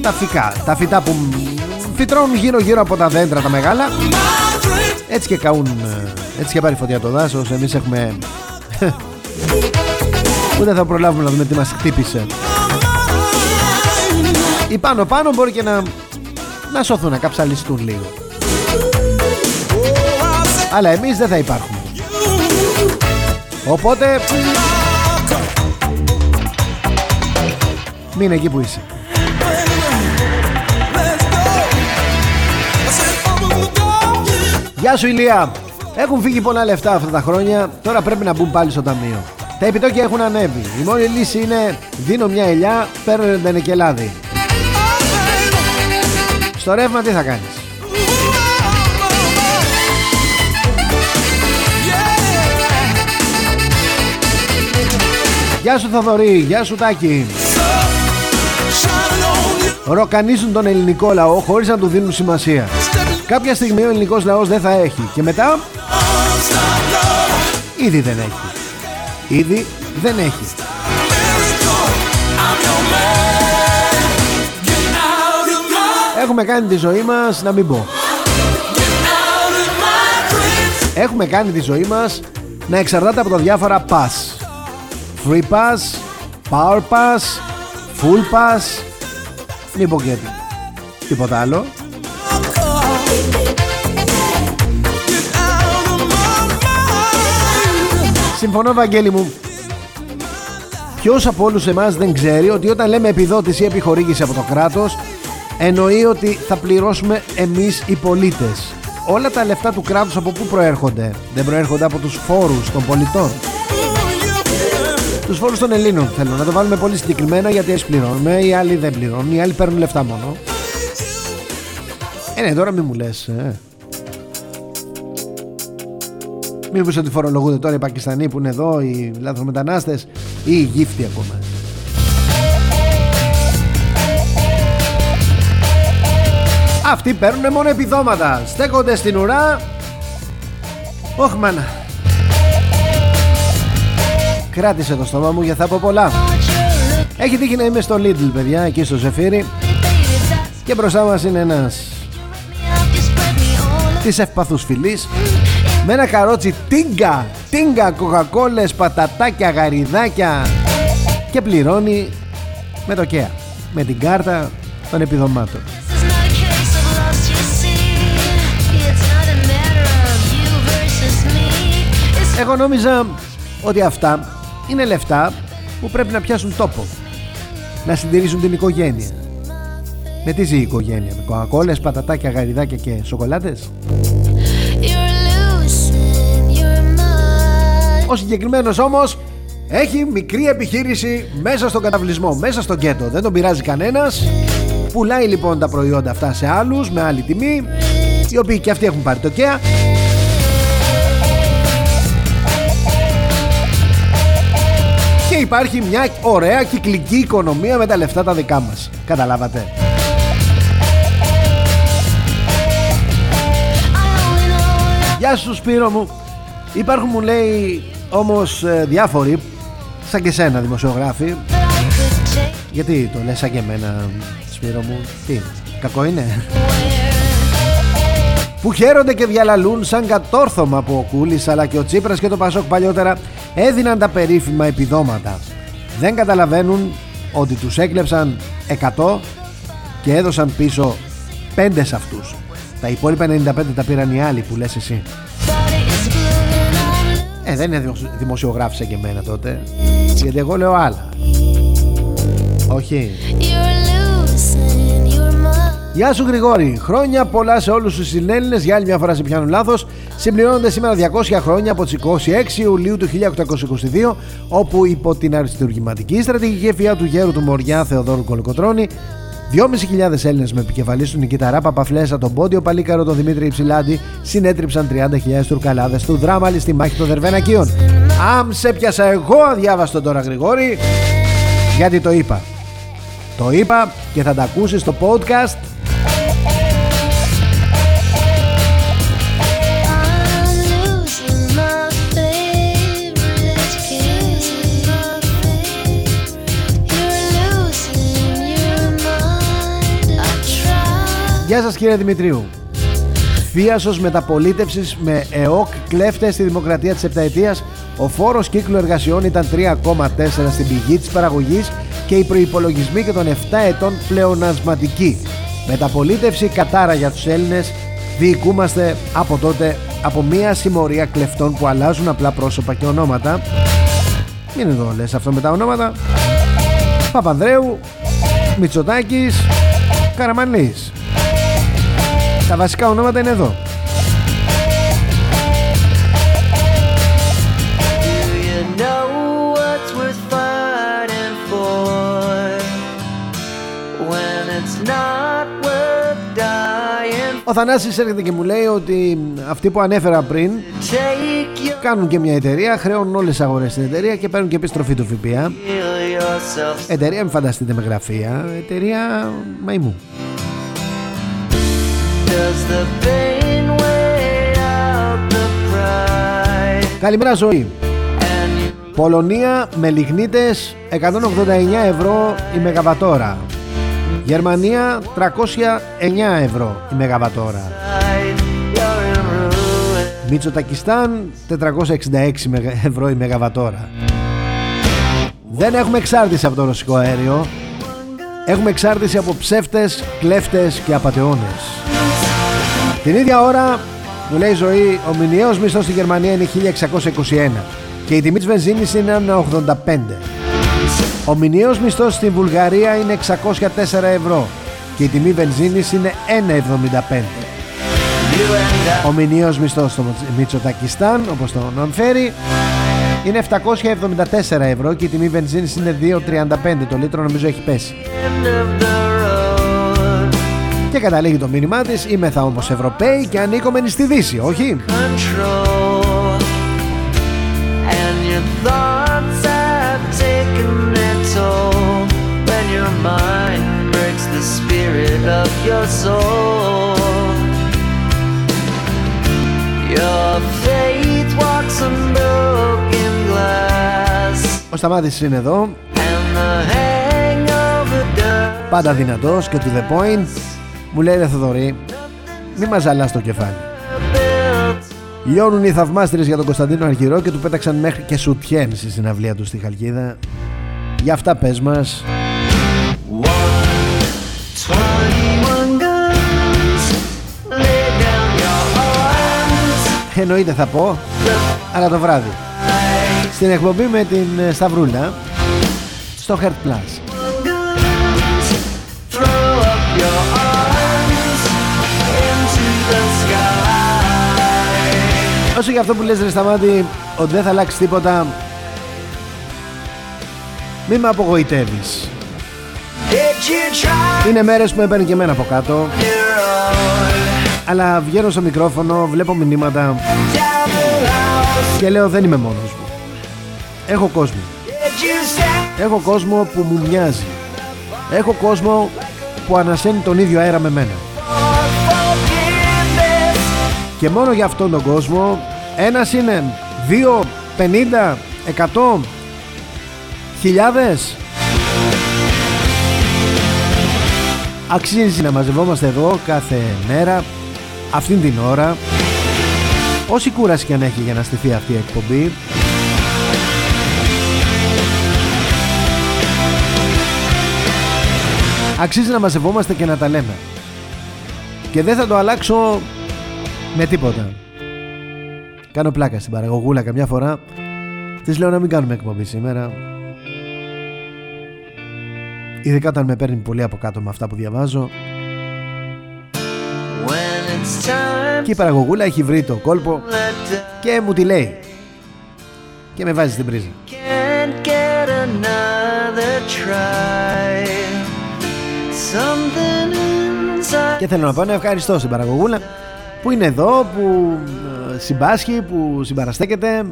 τα φυτά, τα φυτά που φυτρώνουν γύρω γύρω από τα δέντρα τα μεγάλα. My dreams. Έτσι και καούν, ε, έτσι και πάρει φωτιά το δάσος. Εμείς έχουμε (laughs) Ούτε θα προλάβουμε να δούμε τι μας χτύπησε Ή πάνω πάνω μπορεί και να Να σωθούν, να καψαλιστούν λίγο Αλλά εμείς δεν θα υπάρχουμε. Οπότε Μείνε εκεί που είσαι. Γεια σου Ηλία. Έχουν φύγει πολλά λεφτά αυτά τα χρόνια. Τώρα πρέπει να μπουν πάλι στο ταμείο. Τα επιτόκια έχουν ανέβει. Η μόνη λύση είναι Δίνω μια ελιά Παίρνω εντενεκελάδι Στο ρεύμα τι θα κάνεις; Γεια σου Θοδωρή, γεια σου Τάκη. Ροκανίζουν τον ελληνικό λαό χωρίς να του δίνουν σημασία. Κάποια στιγμή ο ελληνικός λαός δεν θα έχει. Και μετά Ήδη δεν έχει. Ήδη δεν έχει. Έχουμε κάνει τη ζωή μας να μην πω. Έχουμε κάνει τη ζωή μας να εξαρτάται από τα διάφορα pass Free pass, power pass, full pass. Μην πω και τίποτα άλλο. Συμφωνώ Βαγγέλη μου. Ποιος από όλους εμάς δεν ξέρει ότι όταν λέμε επιδότηση ή επιχορήγηση από το κράτος εννοεί ότι θα πληρώσουμε εμείς οι πολίτες. Όλα τα λεφτά του κράτους από πού προέρχονται; Δεν προέρχονται από τους φόρους των πολιτών τους φόρους των Ελλήνων θέλω να το βάλουμε πολύ συγκεκριμένα γιατί έτσι πληρώνουμε οι άλλοι δεν πληρώνουν οι άλλοι παίρνουν λεφτά μόνο. Ε ναι τώρα μην μου λες ε. Μήπως ότι φορολογούνται τώρα οι Πακιστανοί που είναι εδώ οι λάθρομετανάστες ή οι γύφτοι ακόμα Αυτοί παίρνουν μόνο επιδόματα. Στέκονται στην ουρά. Ωχ μάνα Κράτησε το στόμα μου για θα πω πολλά. Έχει τύχει να είμαι στο Lidl παιδιά Εκεί στο Ζεφύρι. Και μπροστά μας είναι ένας Της ευπαθούς φιλής Με ένα καρότσι τίγκα Τίγκα κοκακόλες Πατατάκια γαριδάκια Και πληρώνει Με το ΚΕΑ Με την κάρτα των επιδομάτων. Εγώ νόμιζα ότι αυτά είναι λεφτά που πρέπει να πιάσουν τόπο. Να συντηρήσουν την οικογένεια. Με τι ζει η οικογένεια, με κοκακόλες, πατατάκια, γαριδάκια και σοκολάτες; Ο συγκεκριμένος όμως έχει μικρή επιχείρηση μέσα στον καταβλισμό, μέσα στο γκέτο. Δεν τον πειράζει κανένας. Πουλάει λοιπόν τα προϊόντα αυτά σε άλλους με άλλη τιμή, οι οποίοι και αυτοί έχουν πάρει το ΚΕΑ υπάρχει μια ωραία κυκλική οικονομία με τα λεφτά τα δικά μας. Καταλάβατε. Γεια σου Σπύρο μου. Υπάρχουν μου λέει όμως ε, διάφοροι σαν και σένα δημοσιογράφοι γιατί το λες σαν και εμένα Σπύρο μου Τι κακό είναι; Που χαίρονται και διαλαλούν σαν κατόρθωμα που ο Κούλης αλλά και ο Τσίπρας και το Πασόκ παλιότερα έδιναν τα περίφημα επιδόματα. Δεν καταλαβαίνουν ότι τους έκλεψαν 100 και έδωσαν πίσω 5 σε αυτούς. Τα υπόλοιπα 95 τα πήραν οι άλλοι που λες εσύ. Ε, δεν είναι δημοσιογράφησε και εμένα τότε. Γιατί εγώ λέω άλλα. Όχι. Γεια σου Γρηγόρη. Χρόνια πολλά σε όλους τους συνέλληνες. Για άλλη μια φορά σε πιάνουν λάθος. Συμπληρώνονται σήμερα 200 χρόνια από τις 26 Ιουλίου του 1822, όπου υπό την αριστουργηματική στρατηγική ευφυά του γέρου του Μοριά Θεοδόρου Κολοκοτρώνη, 2.500 Έλληνες με επικεφαλής του Νικηταρά Παπαφλέσα, τον Πόντιο Παλίκαρο, τον Δημήτρη Υψηλάντη, συνέτριψαν 30.000 Τουρκαλάδες του Δράμαλη στη μάχη των Δερβενακίων. Αμ σε πιάσα εγώ αδιάβαστο τώρα Γρηγόρη, γιατί το είπα. Το είπα και θα τα ακούσεις στο podcast Γεια σας κύριε Δημητρίου Θίασος μεταπολίτευσης με ΕΟΚ κλέφτες στη δημοκρατία της επταετίας ο φόρος κύκλου εργασιών ήταν 3,4 στην πηγή της παραγωγής και οι προϋπολογισμοί και των 7 ετών πλεονασματικοί. Μεταπολίτευση κατάρα για τους Έλληνες διοικούμαστε από τότε από μια συμμορία κλεφτών που αλλάζουν απλά πρόσωπα και ονόματα. Μην εδώ λες αυτό με τα ονόματα. Παπανδρέου, Μητσοτάκης, Καραμανλής. Τα βασικά ονόματα είναι εδώ. Do you know what's worth fighting for; When it's not worth dying? Ο Θανάσης έρχεται και μου λέει ότι αυτοί που ανέφερα πριν Take your κάνουν και μια εταιρεία, χρεώνουν όλες τις αγορές στην εταιρεία και παίρνουν και επιστροφή του ΦΠΑ. heal yourself. Εταιρεία, μην φανταστείτε με γραφεία, εταιρεία μαϊμού. Καλημέρα ζωή. And you Πολωνία με λιγνίτες 189 ευρώ η Μεγαβατόρα. Γερμανία 309 ευρώ η Μεγαβατόρα. hide, you're in ruin. Μητσοτακιστάν 466 μεγα- ευρώ η Μεγαβατόρα. Δεν έχουμε εξάρτηση από το ρωσικό αέριο. Έχουμε εξάρτηση από ψεύτες, κλέφτες και απατεώνες. Την ίδια ώρα μου λέει η ζωή, ο μηνιαίος μισθός στη Γερμανία είναι 1621 και η τιμή της βενζίνης είναι 1,85. Ο μηνιαίος μισθός στη Βουλγαρία είναι 604 ευρώ και η τιμή βενζίνης είναι 1,75. Ο μηνιαίος μισθός στο Μητσοτακιστάν, όπως τον αναφέρει, είναι 774 ευρώ και η τιμή βενζίνης είναι 2,35. Το λίτρο νομίζω έχει πέσει και καταλήγει το μήνυμά της. Είμαι θα όμως Ευρωπαίοι και ανήκομενοι στη Δύση, όχι; Ο Σταμάτης είναι εδώ Πάντα δυνατός και to the point μου λέει ρε Θοδωρή, μη μας ζαλάς το κεφάλι. build Λιώνουν οι θαυμάστρες για τον Κωνσταντίνο Αρχηρό και του πέταξαν μέχρι και σουτιέν στη συναυλία του στη Χαλκίδα. Για αυτά πες μας. Twenty-one guns, lay down your arms. Εννοείται θα πω, αλλά το βράδυ. Στην εκπομπή με την ε, Σταυρούλα, στο Heart Plus. Sky. Όσο για αυτό που λες ρε Σταμάτη ότι δεν θα αλλάξεις τίποτα Μη με απογοητεύεις Did you try Είναι μέρες που με παίρνει και εμένα από κάτω your own? Αλλά βγαίνω στο μικρόφωνο, βλέπω μηνύματα Down the house, Και λέω δεν είμαι μόνος μου Έχω κόσμο did you stand Έχω κόσμο που μου μοιάζει Έχω κόσμο που ανασένει τον ίδιο αέρα με μένα for forgiveness? Και μόνο για αυτόν τον κόσμο Ένας είναι Δύο, πενήντα, εκατό Χιλιάδες. Αξίζει να μαζευόμαστε εδώ κάθε μέρα Αυτήν την ώρα. Όση κούραση και αν έχει για να στηθεί αυτή η εκπομπή. Αξίζει να μαζευόμαστε και να τα λέμε. Και δεν θα το αλλάξω με τίποτα Κάνω πλάκα στην παραγωγούλα καμιά φορά Της λέω να μην κάνουμε εκπομπή σήμερα Ειδικά όταν με παίρνει πολύ από κάτω με αυτά που διαβάζω When it's time Και η παραγωγούλα έχει βρει το κόλπο let down, Και μου τη λέει Και με βάζει στην πρίζα can't get another try. Something inside. Και θέλω να πω ένα ευχαριστώ στην παραγωγούλα Που είναι εδώ, που ε, συμπάσχει, που συμπαραστέκεται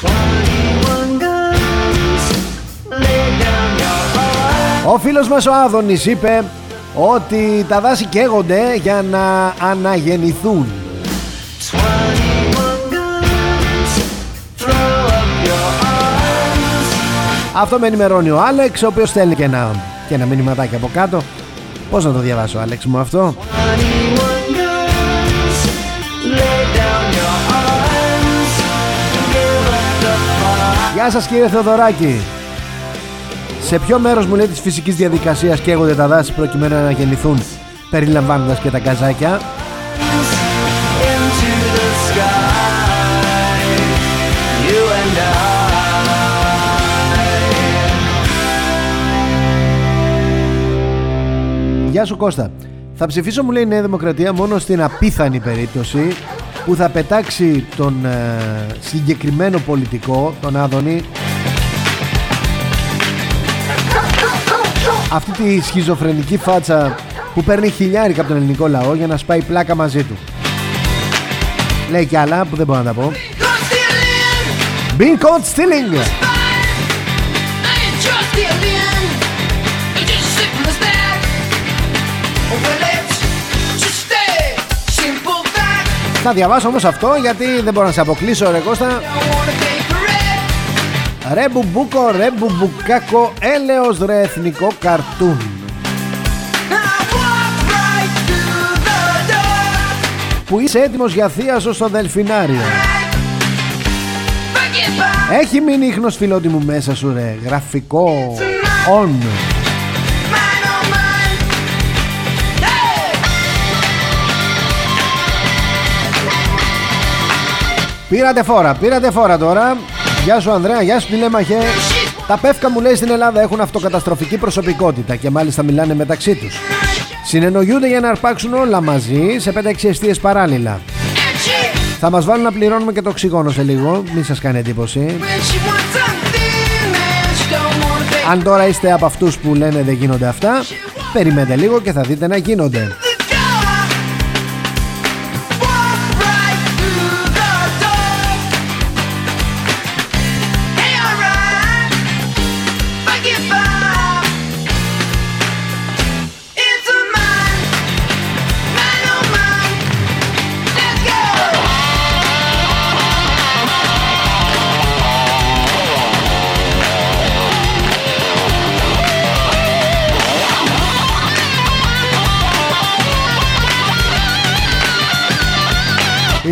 Twenty-one guns, lay down your arms. Ο φίλος μας ο Άδωνης είπε ότι τα δάση καίγονται για να αναγεννηθούν. Twenty-one guns, throw up your arms. Αυτό με ενημερώνει ο Άλεξ, ο οποίος στέλνει και ένα, και ένα μηνυματάκι από κάτω. Πώς να το διαβάσω Άλεξ μου αυτό; Γεια σας κύριε Θεοδωράκη. Σε ποιο μέρος μου λέει της φυσικής διαδικασίας καίγονται τα δάση προκειμένου να γεννηθούν περιλαμβάνοντας και τα καζάκια; Γεια σου Κώστα Θα ψηφίσω μου λέει η Νέα Δημοκρατία μόνο στην απίθανη περίπτωση που θα πετάξει τον ε, συγκεκριμένο πολιτικό, τον Άδωνη αυτή τη σχιζοφρενική φάτσα που παίρνει χιλιάρικα από τον ελληνικό λαό για να σπάει πλάκα μαζί του. Λέει κι άλλα που δεν μπορώ να τα πω. Being caught stealing! Θα διαβάσω όμως αυτό γιατί δεν μπορώ να σε αποκλείσω ρε Κώστα. Ρε μπουμπούκο, ρε μπουμπουκάκο, έλεος ρε εθνικό καρτούν. Που είσαι έτοιμος για θίασο στο Δελφινάριο. Έχει μείνει ίχνος φιλότιμου μέσα σου ρε. Γραφικό. On Πήρατε φόρα, πήρατε φόρα τώρα. Γεια σου Ανδρέα, γεια σου τηλέμαχε Τα πεύκα μου λέει στην Ελλάδα έχουν αυτοκαταστροφική προσωπικότητα Και μάλιστα μιλάνε μεταξύ τους. Συνεννοιούνται για να αρπάξουν όλα μαζί Σε 5-6 αιστείες παράλληλα. Θα μας βάλουν να πληρώνουμε και το οξυγόνο σε λίγο Μην σας κάνει εντύπωση. Αν τώρα είστε από αυτούς που λένε δεν γίνονται αυτά Περιμένετε λίγο και θα δείτε να γίνονται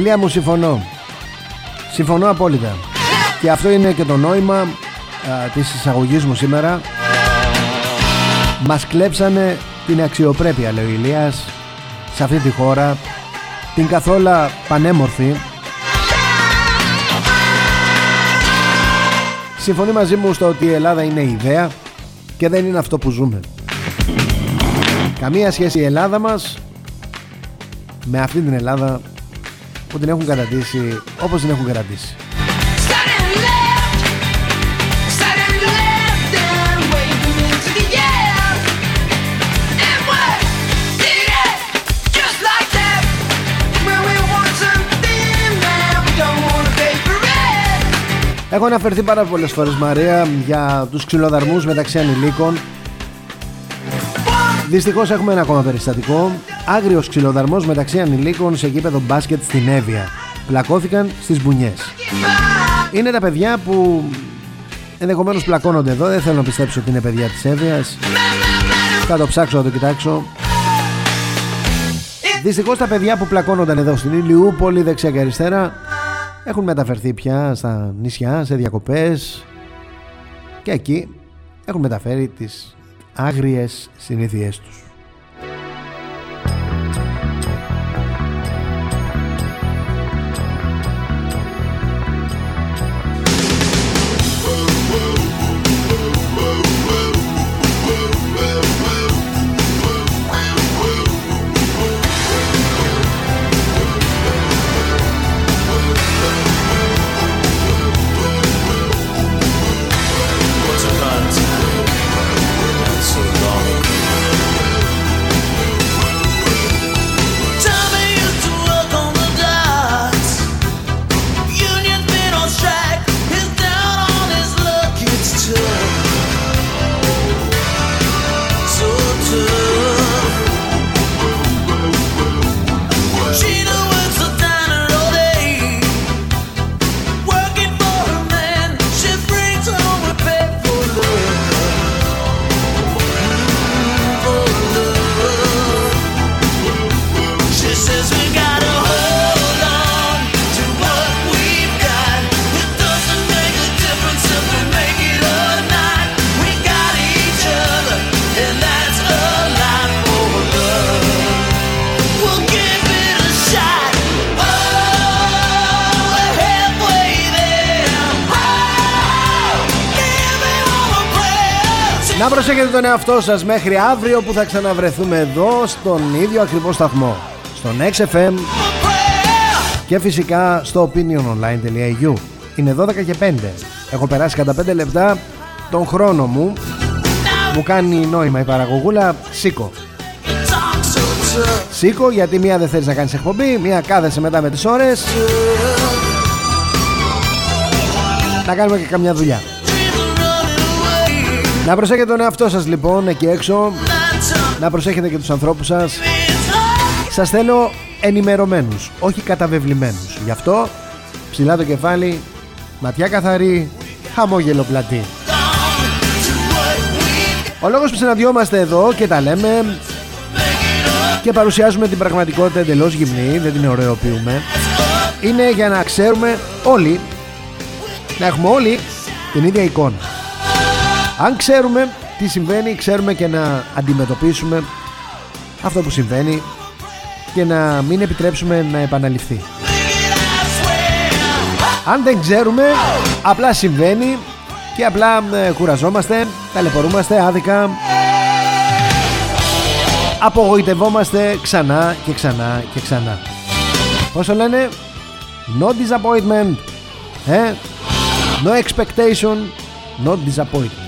Ηλία μου συμφωνώ. Συμφωνώ απόλυτα. Και αυτό είναι και το νόημα α, της εισαγωγής μου σήμερα. Μας κλέψανε την αξιοπρέπεια λέει ο Ηλίας Σε αυτή τη χώρα. Την καθόλα πανέμορφη. Συμφωνεί μαζί μου στο ότι η Ελλάδα είναι ιδέα Και δεν είναι αυτό που ζούμε. Καμία σχέση η Ελλάδα μας Με αυτή την Ελλάδα που την έχουν κατατήσει όπως την έχουν κατατήσει. Έχω αναφερθεί πάρα πολλές φορές Μαρία για τους ξυλοδαρμούς μεταξύ ανηλίκων Δυστυχώς έχουμε ένα ακόμα περιστατικό. Άγριος ξυλοδαρμός μεταξύ ανηλίκων σε γήπεδο μπάσκετ στην Εύβοια. Πλακώθηκαν στις μπουνιές. Είναι τα παιδιά που ενδεχομένως πλακώνονται εδώ. Δεν θέλω να πιστέψω ότι είναι παιδιά της Εύβοιας. Θα το ψάξω, θα το κοιτάξω. Δυστυχώς τα παιδιά που πλακώνονταν εδώ στην Ηλιούπολη δεξιά και αριστερά Έχουν μεταφερθεί πια στα νησιά, σε διακοπές. Και εκεί έχουν μεταφέρει τις άγριες συνήθειές τους εαυτό σας μέχρι αύριο που θα ξαναβρεθούμε εδώ στον ίδιο ακριβώς σταθμό. Στον XFM και φυσικά στο opiniononline.eu. Είναι 12 και 5. Έχω περάσει κατά 5 λεπτά τον χρόνο μου. Μου κάνει νόημα η παραγωγούλα. Σήκω. Σήκω γιατί μία δεν θέλεις να κάνεις εκπομπή, μία κάθεσαι μετά με τις ώρες. Να κάνουμε και καμιά δουλειά. Να προσέχετε τον εαυτό σας λοιπόν εκεί έξω. Να προσέχετε και τους ανθρώπους σας. Σας θέλω ενημερωμένους Όχι καταβεβλημένους. Γι' αυτό ψηλά το κεφάλι Ματιά καθαρή Χαμόγελο πλατή. Ο λόγος που συναντιόμαστε εδώ και τα λέμε Και παρουσιάζουμε την πραγματικότητα εντελώς γυμνή Δεν την ωραιοποιούμε Είναι για να ξέρουμε όλοι Να έχουμε όλοι την ίδια εικόνα αν ξέρουμε τι συμβαίνει, ξέρουμε και να αντιμετωπίσουμε αυτό που συμβαίνει και να μην επιτρέψουμε να επαναληφθεί. Αν δεν ξέρουμε, απλά συμβαίνει και απλά ε, κουραζόμαστε, ταλαιπωρούμαστε άδικα, απογοητευόμαστε ξανά και ξανά και ξανά. Πόσο λένε, no disappointment, ε; no expectation, not disappointment.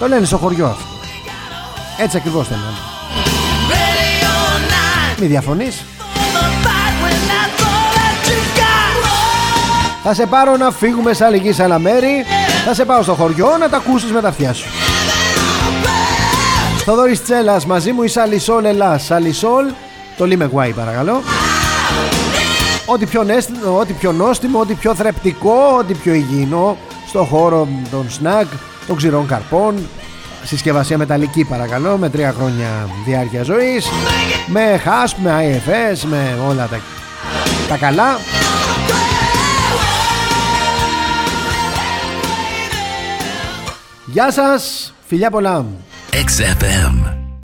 Το λένε στο χωριό αυτό. Έτσι ακριβώς το λένε. Μη διαφωνείς. Θα σε πάρω να φύγουμε σε άλλη γη, σε άλλα μέρη. Θα σε πάω στο χωριό να τα ακούσεις με τα αυτιά σου. Θοδωρής Τσέλας μαζί μου η Σαλισόλ Ελλάς. Σαλισόλ, το Λίμε Γουάι παρακαλώ. Ό,τι πιο, νέστιμο, ό,τι πιο νόστιμο, ό,τι πιο θρεπτικό, ό,τι πιο υγιεινό στο χώρο των σνακ, των ξηρών καρπών. Συσκευασία μεταλλική παρακαλώ με τρία χρόνια διάρκεια ζωής. Με HASP, με IFS με όλα τα, τα καλά. Γεια σας, φιλιά πολλά. XFM